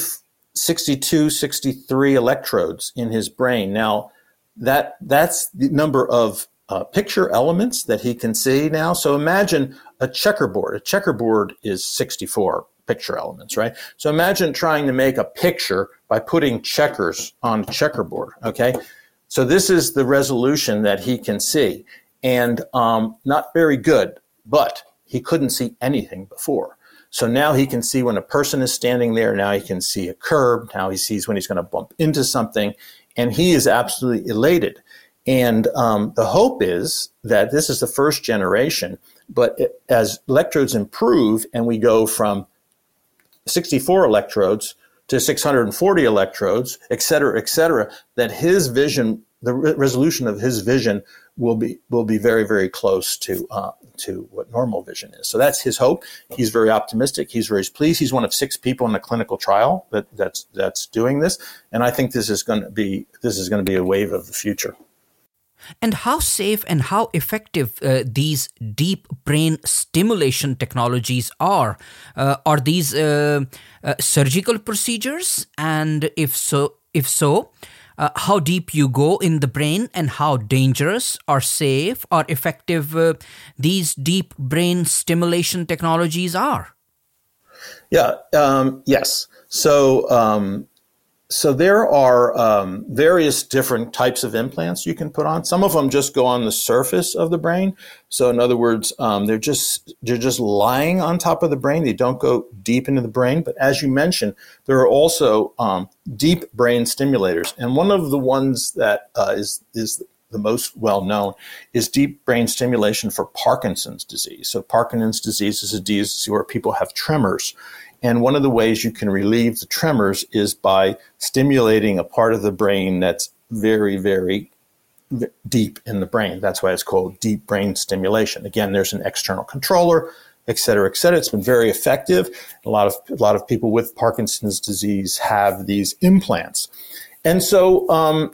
62, 63 electrodes in his brain. Now, that that's the number of uh, picture elements that he can see now. So imagine a checkerboard. A checkerboard is 64 picture elements, right? So imagine trying to make a picture by putting checkers on a checkerboard, okay? So this is the resolution that he can see, and um, not very good. But he couldn't see anything before. So now he can see when a person is standing there. Now he can see a curb. Now he sees when he's going to bump into something. And he is absolutely elated. And um, the hope is that this is the first generation, but it, as electrodes improve and we go from 64 electrodes to 640 electrodes, et cetera, et cetera, that his vision, the re- resolution of his vision will be will be very very close to uh, to what normal vision is. So that's his hope. He's very optimistic. He's very pleased. He's one of six people in a clinical trial that that's that's doing this, and I think this is going to be this is going to be a wave of the future. And how safe and how effective uh, these deep brain stimulation technologies are? Uh, are these uh, uh surgical procedures? And if so, if so, uh, how deep you go in the brain and how dangerous or safe or effective uh, these deep brain stimulation technologies are? Yeah. Um, yes. So um, so there are um, various different types of implants you can put on. Some of them just go on the surface of the brain. So in other words, um, they're just they're just lying on top of the brain. They don't go deep into the brain. But as you mentioned, there are also um, deep brain stimulators, and one of the ones that uh, is is the most well known is deep brain stimulation for Parkinson's disease. So Parkinson's disease is a disease where people have tremors and one of the ways you can relieve the tremors is by stimulating a part of the brain that's very, very deep in the brain. That's why it's called deep brain stimulation. Again, there's an external controller, et cetera, et cetera. It's been very effective. A lot of a lot of people with Parkinson's disease have these implants, and so um,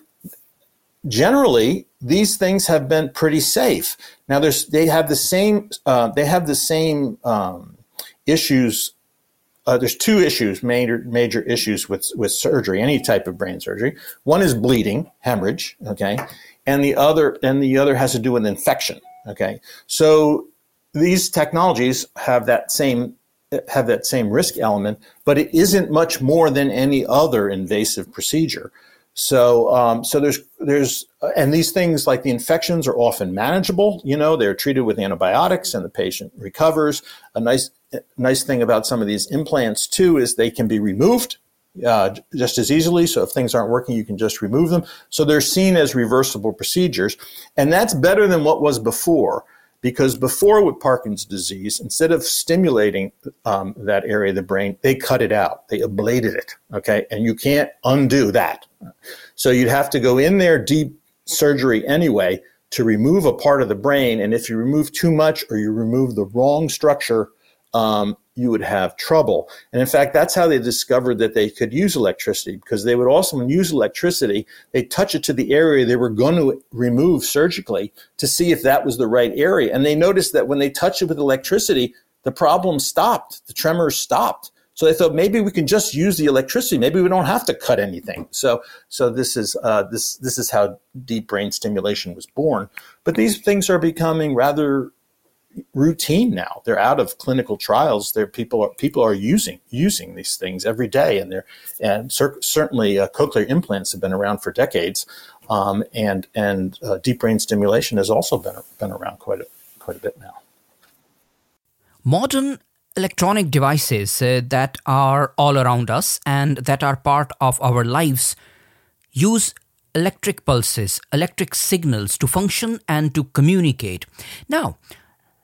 generally these things have been pretty safe. Now, there's they have the same uh, they have the same um, issues uh, there's two issues, major major issues with with surgery, any type of brain surgery. One is bleeding, hemorrhage, okay, and the other and the other has to do with infection, okay. So these technologies have that same have that same risk element, but it isn't much more than any other invasive procedure. So, um, so there's there's and these things like the infections are often manageable. You know, they're treated with antibiotics, and the patient recovers. A nice nice thing about some of these implants too is they can be removed uh, just as easily. So if things aren't working, you can just remove them. So they're seen as reversible procedures, and that's better than what was before because before with Parkinson's disease, instead of stimulating um, that area of the brain, they cut it out. They ablated it. Okay. And you can't undo that. So you'd have to go in there deep surgery anyway to remove a part of the brain. And if you remove too much or you remove the wrong structure, um, you would have trouble. And in fact, that's how they discovered that they could use electricity because they would also use electricity, they touch it to the area they were going to remove surgically to see if that was the right area. And they noticed that when they touched it with electricity, the problem stopped, the tremors stopped. So they thought maybe we can just use the electricity. Maybe we don't have to cut anything. So, so this is uh, this this is how deep brain stimulation was born. But these things are becoming rather routine now. They're out of clinical trials. There people are people are using using these things every day, and they're and cer- certainly uh, cochlear implants have been around for decades, um, and and uh, deep brain stimulation has also been been around quite a quite a bit now. Modern electronic devices uh, that are all around us and that are part of our lives use electric pulses, electric signals to function and to communicate. Now,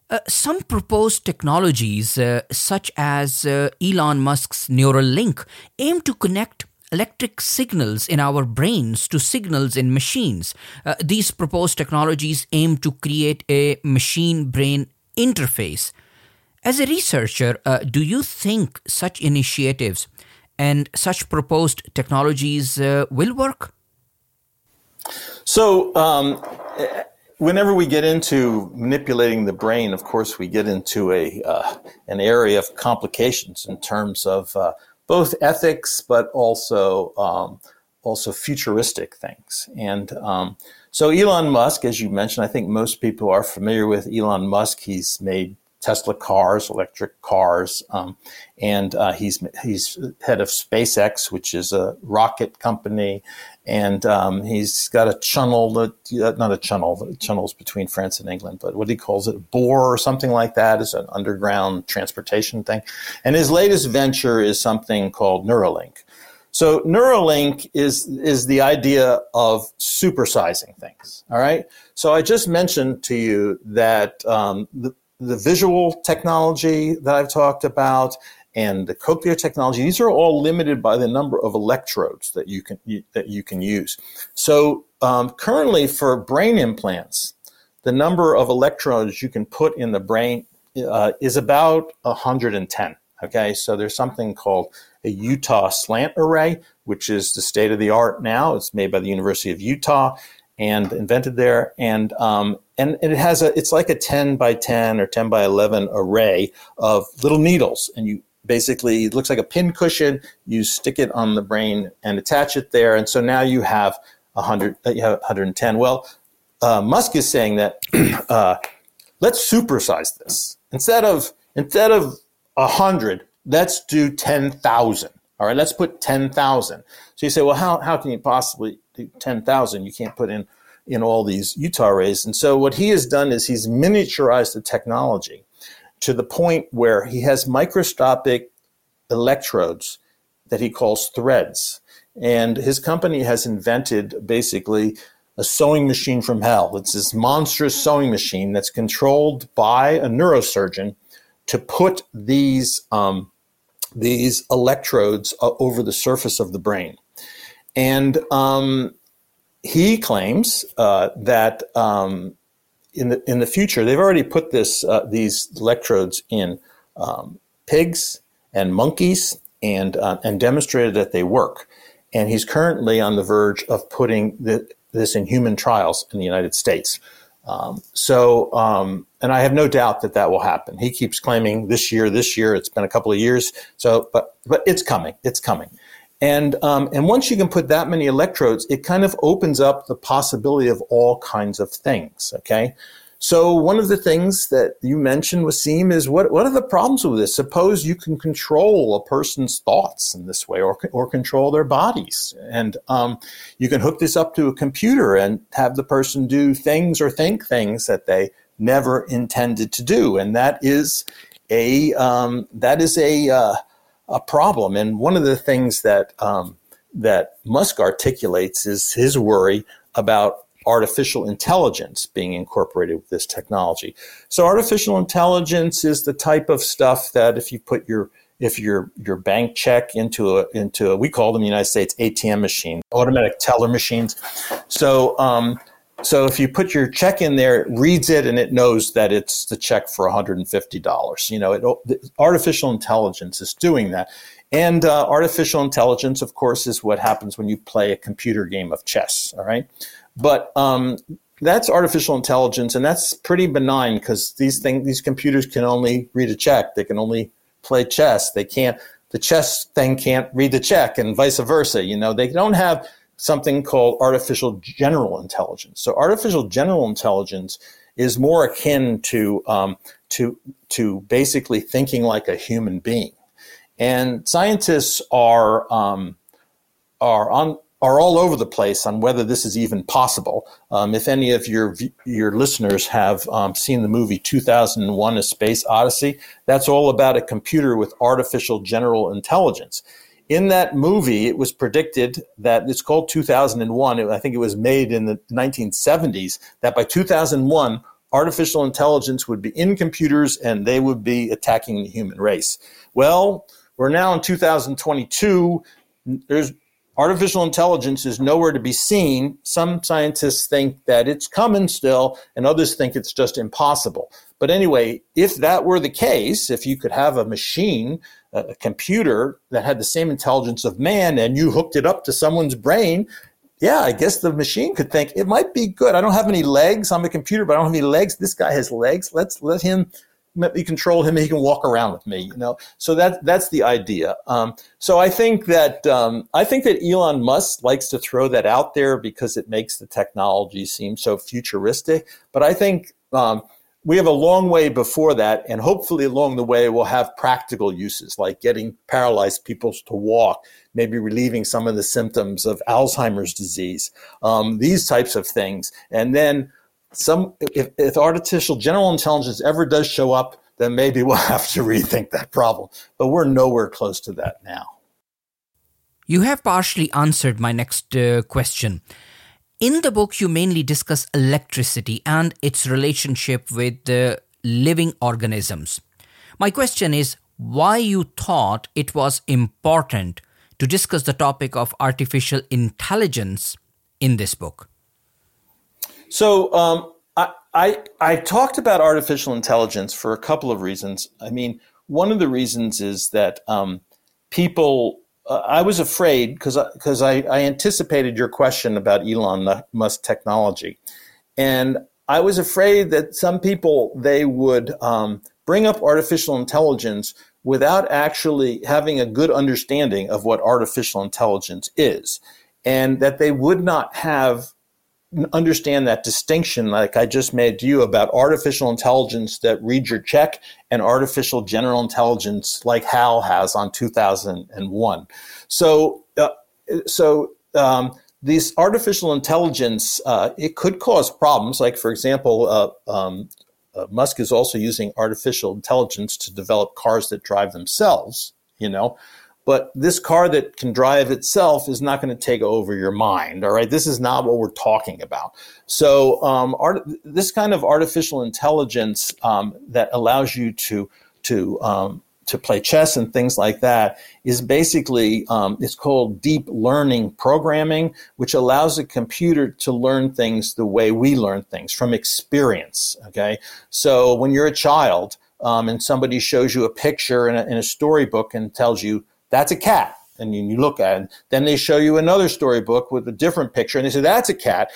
uh, some proposed technologies, uh, such as uh, Elon Musk's Neuralink, aim to connect electric signals in our brains to signals in machines. Uh, these proposed technologies aim to create a machine brain interface. As a researcher, uh, do you think such initiatives and such proposed technologies will work? So, um, whenever we get into manipulating the brain, of course, we get into a uh, an area of complications in terms of uh, both ethics, but also um, also futuristic things. And um, so, Elon Musk, as you mentioned, I think most people are familiar with Elon Musk. He's made Tesla cars, electric cars, um, and uh, he's he's head of SpaceX, which is a rocket company, and um, he's got a channel that uh, not a channel, the channels between France and England, but what he calls it, bore or something like that, is an underground transportation thing, and his latest venture is something called Neuralink. So Neuralink is is the idea of supersizing things. All right. So I just mentioned to you that um, the, the visual technology that I've talked about and the cochlear technology these are all limited by the number of electrodes that you can you, that you can use. So um, currently for brain implants the number of electrodes you can put in the brain uh, is about 110 okay? So there's something called a utah slant array which is the state of the art now. It's made by the university of utah and invented there. And um, and, it has a it's like a 10 by 10 or 10 by 11 array of little needles, and you basically it looks like a pin cushion. You stick it on the brain and attach it there, and so now you have 100 uh, you have 110. Well, uh, Musk is saying that <clears throat> uh, let's supersize this instead of instead of 100, let's do 10,000. All right, let's put 10,000. So you say, well, how, how can you possibly 10,000. You can't put in in all these Utah arrays. And so what he has done is he's miniaturized the technology to the point where he has microscopic electrodes that he calls threads. And his company has invented basically a sewing machine from hell. It's this monstrous sewing machine that's controlled by a neurosurgeon to put these um, these electrodes uh, over the surface of the brain. And um, he claims uh, that um, in the in the future they've already put this uh, these electrodes in um, pigs and monkeys and uh, and demonstrated that they work. And he's currently on the verge of putting the, this in human trials in the United States. Um, so, um, and I have no doubt that that will happen. He keeps claiming this year, this year. It's been a couple of years. So, but but it's coming. It's coming. And, um, and once you can put that many electrodes, it kind of opens up the possibility of all kinds of things. Okay. So one of the things that you mentioned, Wasim, is what, what are the problems with this? Suppose you can control a person's thoughts in this way or, or control their bodies. And um, you can hook this up to a computer and have the person do things or think things that they never intended to do. And that is a, um, that is a, uh, a problem. And one of the things that um, that Musk articulates is his worry about artificial intelligence being incorporated with this technology. So artificial intelligence is the type of stuff that if you put your if your your bank check into a into a, we call them in the United States ATM machine, automatic teller machines. So um, so if you put your check in there, it reads it and it knows that it's the check for $150. You know, it, artificial intelligence is doing that. And uh, artificial intelligence, of course, is what happens when you play a computer game of chess. All right. But um, that's artificial intelligence, and that's pretty benign because these things, these computers can only read a check. They can only play chess. They can't. The chess thing can't read the check, and vice versa. You know, they don't have something called artificial general intelligence. So artificial general intelligence is more akin to um, to to basically thinking like a human being, and scientists are um, are on are all over the place on whether this is even possible. Um, if any of your your listeners have um, seen the movie 2001: A Space Odyssey, that's all about a computer with artificial general intelligence in that movie, it was predicted that it's called 2001. I think it was made in the 1970s. That by 2001, artificial intelligence would be in computers and they would be attacking the human race. Well, we're now in 2022. There's artificial intelligence is nowhere to be seen. Some scientists think that it's coming still, and others think it's just impossible. But anyway, if that were the case, if you could have a machine a computer that had the same intelligence of man and you hooked it up to someone's brain, yeah, I guess the machine could think it might be good. I don't have any legs. I'm a computer, but I don't have any legs. This guy has legs. Let's let him let me control him. He can walk around with me. You know, so that that's the idea. Um, so I think that um, I think that Elon Musk likes to throw that out there because it makes the technology seem so futuristic. But I think um, we have a long way before that, and hopefully along the way we'll have practical uses like getting paralyzed people to walk, maybe relieving some of the symptoms of Alzheimer's disease, um, these types of things. And then some, if, if artificial general intelligence ever does show up, then maybe <laughs> we'll have to rethink that problem. But we're nowhere close to that now. You have partially answered my next uh, question. In the book, you mainly discuss electricity and its relationship with the living organisms. My question is why you thought it was important to discuss the topic of artificial intelligence in this book. So, um, I, I, I talked about artificial intelligence for a couple of reasons. I mean, one of the reasons is that um, people uh, I was afraid because because I, I, anticipated your question about Elon Musk technology, and I was afraid that some people they would um, bring up artificial intelligence without actually having a good understanding of what artificial intelligence is, and that they would not have understand that distinction like I just made to you about artificial intelligence that reads your check and artificial general intelligence like Hal has on 2001. So, uh, so um, these artificial intelligence, uh, it could cause problems. Like, for example, uh, um, uh, Musk is also using artificial intelligence to develop cars that drive themselves, you know. But this car that can drive itself is not going to take over your mind. All right. This is not what we're talking about. So, um, art, this kind of artificial intelligence um, that allows you to, to, um, to play chess and things like that is basically um, it's called deep learning programming which allows a computer to learn things the way we learn things from experience okay so when you're a child um, and somebody shows you a picture in a, in a storybook and tells you that's a cat. And you look at it. Then they show you another storybook with a different picture and they say, that's a cat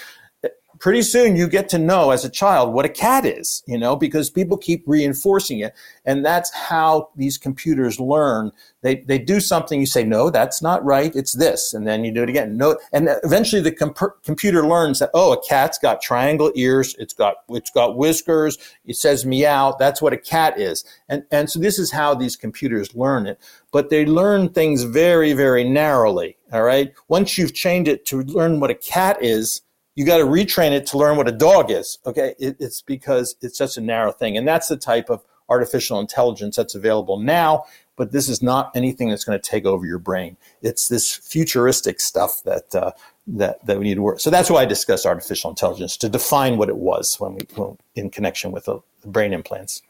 pretty soon you get to know as a child what a cat is, you know, because people keep reinforcing it. And that's how these computers learn. They, they do something, you say, no, that's not right, it's this. And then you do it again. No, and eventually the comp- computer learns that, oh, a cat's got triangle ears, it's got, it's got whiskers, it says meow, that's what a cat is. And, and so this is how these computers learn it. But they learn things very, very narrowly. All right. Once you've trained it to learn what a cat is, you got to retrain it to learn what a dog is. Okay, it, it's because it's such a narrow thing, and that's the type of artificial intelligence that's available now. But this is not anything that's going to take over your brain. It's this futuristic stuff that uh, that that we need to work. So that's why I discussed artificial intelligence to define what it was when we when, in connection with the brain implants.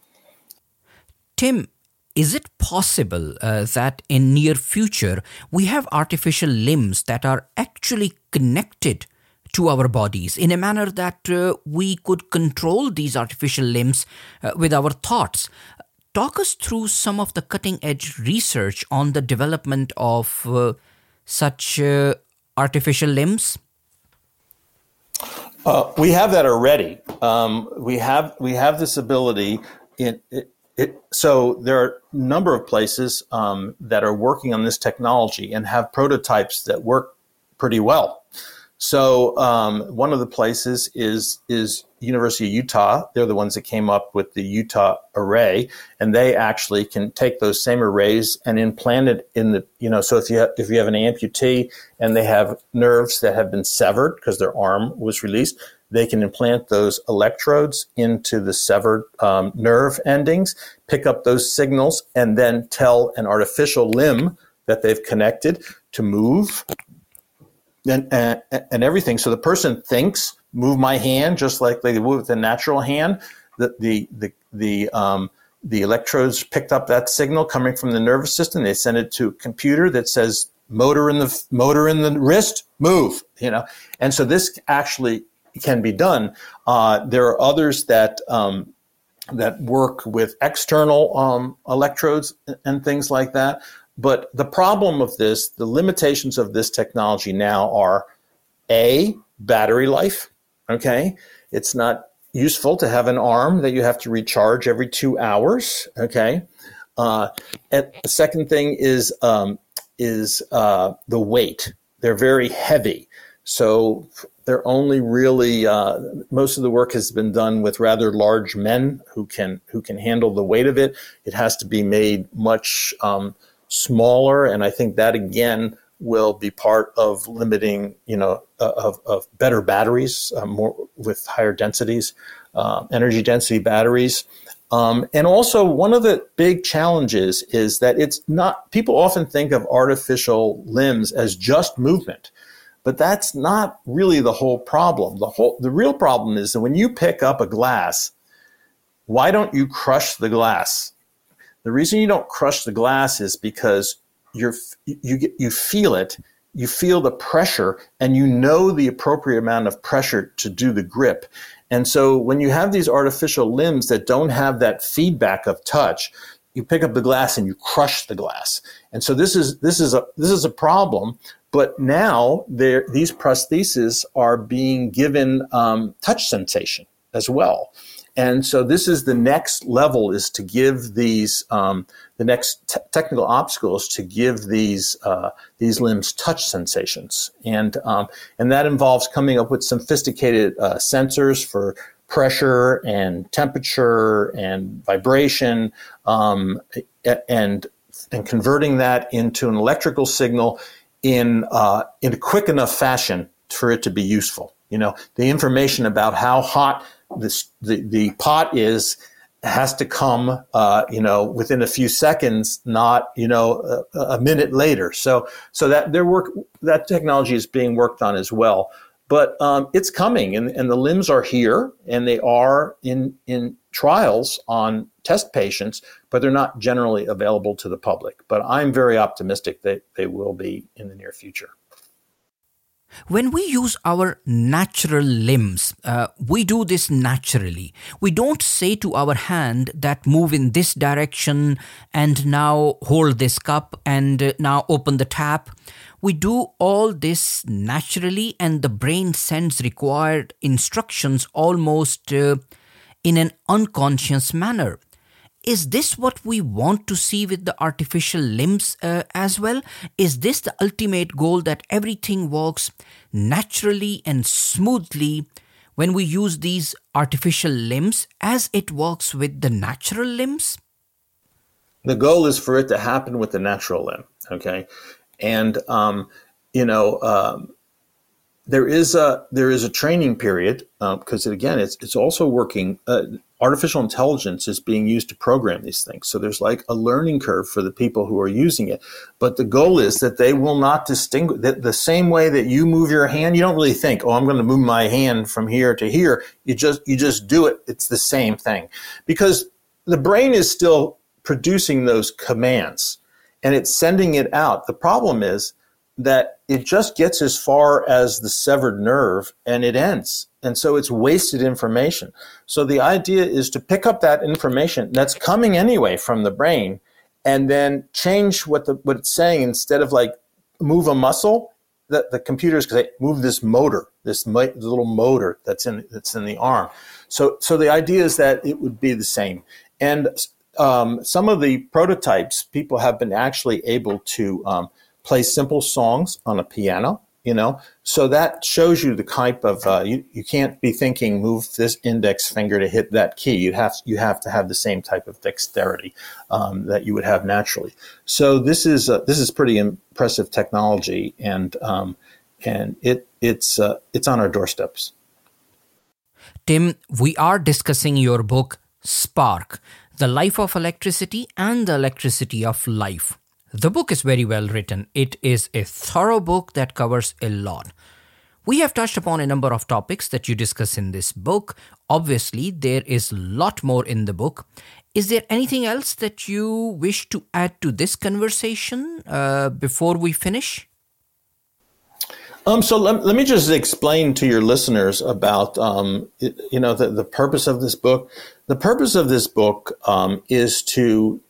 Tim, is it possible uh, that in near future we have artificial limbs that are actually connected to our bodies in a manner that uh, we could control these artificial limbs uh, with our thoughts. Talk us through some of the cutting edge research on the development of uh, such uh, artificial limbs. Uh, we have that already. Um, we have we have this ability. In, it, it, so there are a number of places um, that are working on this technology and have prototypes that work pretty well. So um, one of the places is is University of Utah. They're the ones that came up with the Utah array, and they actually can take those same arrays and implant it in the you know. So if you have, if you have an amputee and they have nerves that have been severed because their arm was released, they can implant those electrodes into the severed um, nerve endings, pick up those signals, and then tell an artificial limb that they've connected to move and, and, and everything. So the person thinks, move my hand just like they would with a natural hand. The, the, the, the, um, the electrodes picked up that signal coming from the nervous system. They send it to a computer that says motor in the motor in the wrist, move. You know, and so this actually can be done. Uh, there are others that um, that work with external um, electrodes and things like that. But the problem of this, the limitations of this technology now are A, battery life. Okay. It's not useful to have an arm that you have to recharge every two hours. Okay. Uh, and the second thing is, um, is uh, the weight. They're very heavy. So they're only really uh, most of the work has been done with rather large men who can who can handle the weight of it. It has to be made much um, smaller, and I think that again will be part of limiting, you know, uh, of, of better batteries, uh, more with higher densities, uh, energy density batteries. Um, and also, one of the big challenges is that it's not, people often think of artificial limbs as just movement, but that's not really the whole problem. The whole, the real problem is that when you pick up a glass, why don't you crush the glass? The reason you don't crush the glass is because you're you you feel it you feel the pressure and you know the appropriate amount of pressure to do the grip. And so when you have these artificial limbs that don't have that feedback of touch you pick up the glass and you crush the glass. And so this is this is a this is a problem but now these prostheses are being given um, touch sensation as well and so this is the next level is to give these um, the next te- technical obstacles to give these uh, these limbs touch sensations, and um, and that involves coming up with sophisticated uh, sensors for pressure and temperature and vibration, um, and and converting that into an electrical signal in uh, in a quick enough fashion for it to be useful. You know, the information about how hot this, the the pot is has to come, uh, you know, within a few seconds, not you know a, a, minute later. So so that their work that technology is being worked on as well. But um, it's coming, and, and the limbs are here, and they are in in trials on test patients, but they're not generally available to the public. But I'm very optimistic that they will be in the near future. When we use our natural limbs, uh, we do this naturally. We don't say to our hand that move in this direction and now hold this cup and uh, now open the tap. We do all this naturally, and the brain sends required instructions almost uh, in an unconscious manner. Is this what we want to see with the artificial limbs uh, as well? Is this the ultimate goal that everything works naturally and smoothly when we use these artificial limbs as it works with the natural limbs? The goal is for it to happen with the natural limb, okay? And, um, you know, um, there is a there is a training period because um, again it's it's also working uh, artificial intelligence is being used to program these things. So there's like a learning curve for the people who are using it. But the goal is that they will not distinguish that the same way that you move your hand you don't really think oh i'm going to move my hand from here to here. You just you just do it. It's the same thing. Because the brain is still producing those commands and it's sending it out. The problem is that it just gets as far as the severed nerve and it ends. And so it's wasted information. So the idea is to pick up that information that's coming anyway from the brain and then change what the what it's saying instead of like move a muscle that the computers can say move this motor this little motor that's in that's in the arm so so the idea is that it would be the same and um, some of the prototypes people have been actually able to um, play simple songs on a piano you know? So that shows you the type of uh, you, you can't be thinking move this index finger to hit that key. You have you have to have the same type of dexterity um, that you would have naturally. So this is uh, this is pretty impressive technology and um, and it it's uh, it's on our doorsteps. Tim we are discussing your book spark the life of electricity and the electricity of life the book is very well written. It is a thorough book that covers a lot. We have touched upon a number of topics that you discuss in this book. Obviously, there is a lot more in the book. Is there anything else that you wish to add to this conversation uh, before we finish? Um, so let, let me just explain to your listeners about, um, you know, the, the purpose of this book. The purpose of this book um, is to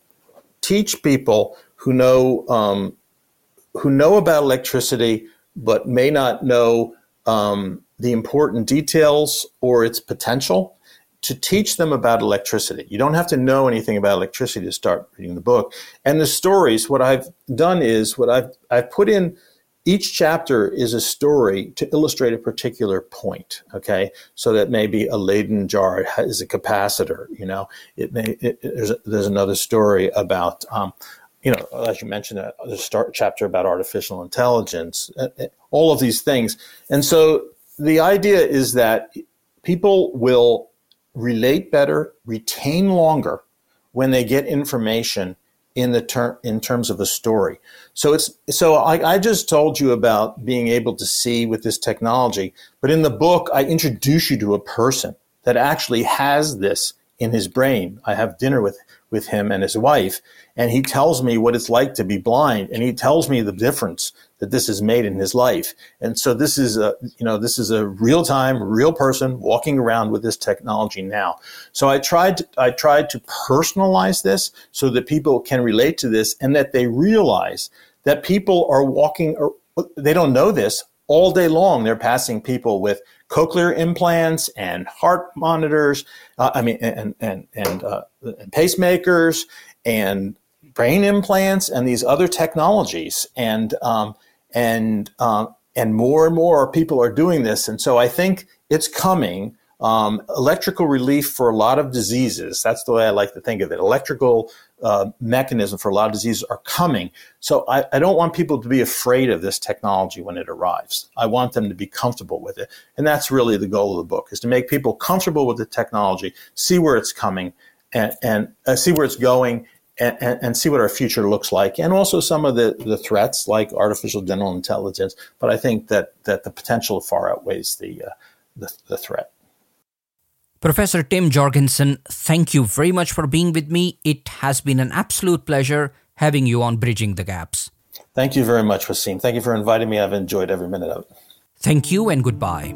teach people who know um, who know about electricity but may not know um, the important details or its potential to teach them about electricity. You don't have to know anything about electricity to start reading the book. And the stories, what I've done is what I've I've put in each chapter is a story to illustrate a particular point. Okay, so that maybe a Leyden jar is a capacitor. You know, it may it, there's a, there's another story about. Um, you know, as you mentioned, uh, the start chapter about artificial intelligence, uh, uh, all of these things. And so the idea is that people will relate better, retain longer when they get information in the ter- in terms of a story. So it's so I, I, just told you about being able to see with this technology, but in the book I introduce you to a person that actually has this in his brain. I have dinner with with him and his wife, and he tells me what it's like to be blind, and he tells me the difference that this has made in his life. And so this is a you know this is a real time, real person walking around with this technology now. So I tried to, I tried to personalize this so that people can relate to this and that they realize that people are walking. or They don't know this all day long. They're passing people with cochlear implants and heart monitors. Uh, I mean, and and and, uh, and, pacemakers and brain implants and these other technologies. And um, and um, and more and more people are doing this. And so I think it's coming. Um, electrical relief for a lot of diseases. That's the way I like to think of it. Electrical uh, mechanism for a lot of diseases are coming. So I, I, don't want people to be afraid of this technology when it arrives. I want them to be comfortable with it. And that's really the goal of the book is to make people comfortable with the technology, see where it's coming and, and uh, see where it's going and, and, and, see what our future looks like, and also some of the, the threats like artificial general intelligence. But I think that, that the potential far outweighs the, uh, the, the threat. Professor Tim Jorgensen, thank you very much for being with me. It has been an absolute pleasure having you on Bridging the Gaps. Thank you very much, Wasim. Thank you for inviting me. I've enjoyed every minute of it. Thank you and goodbye.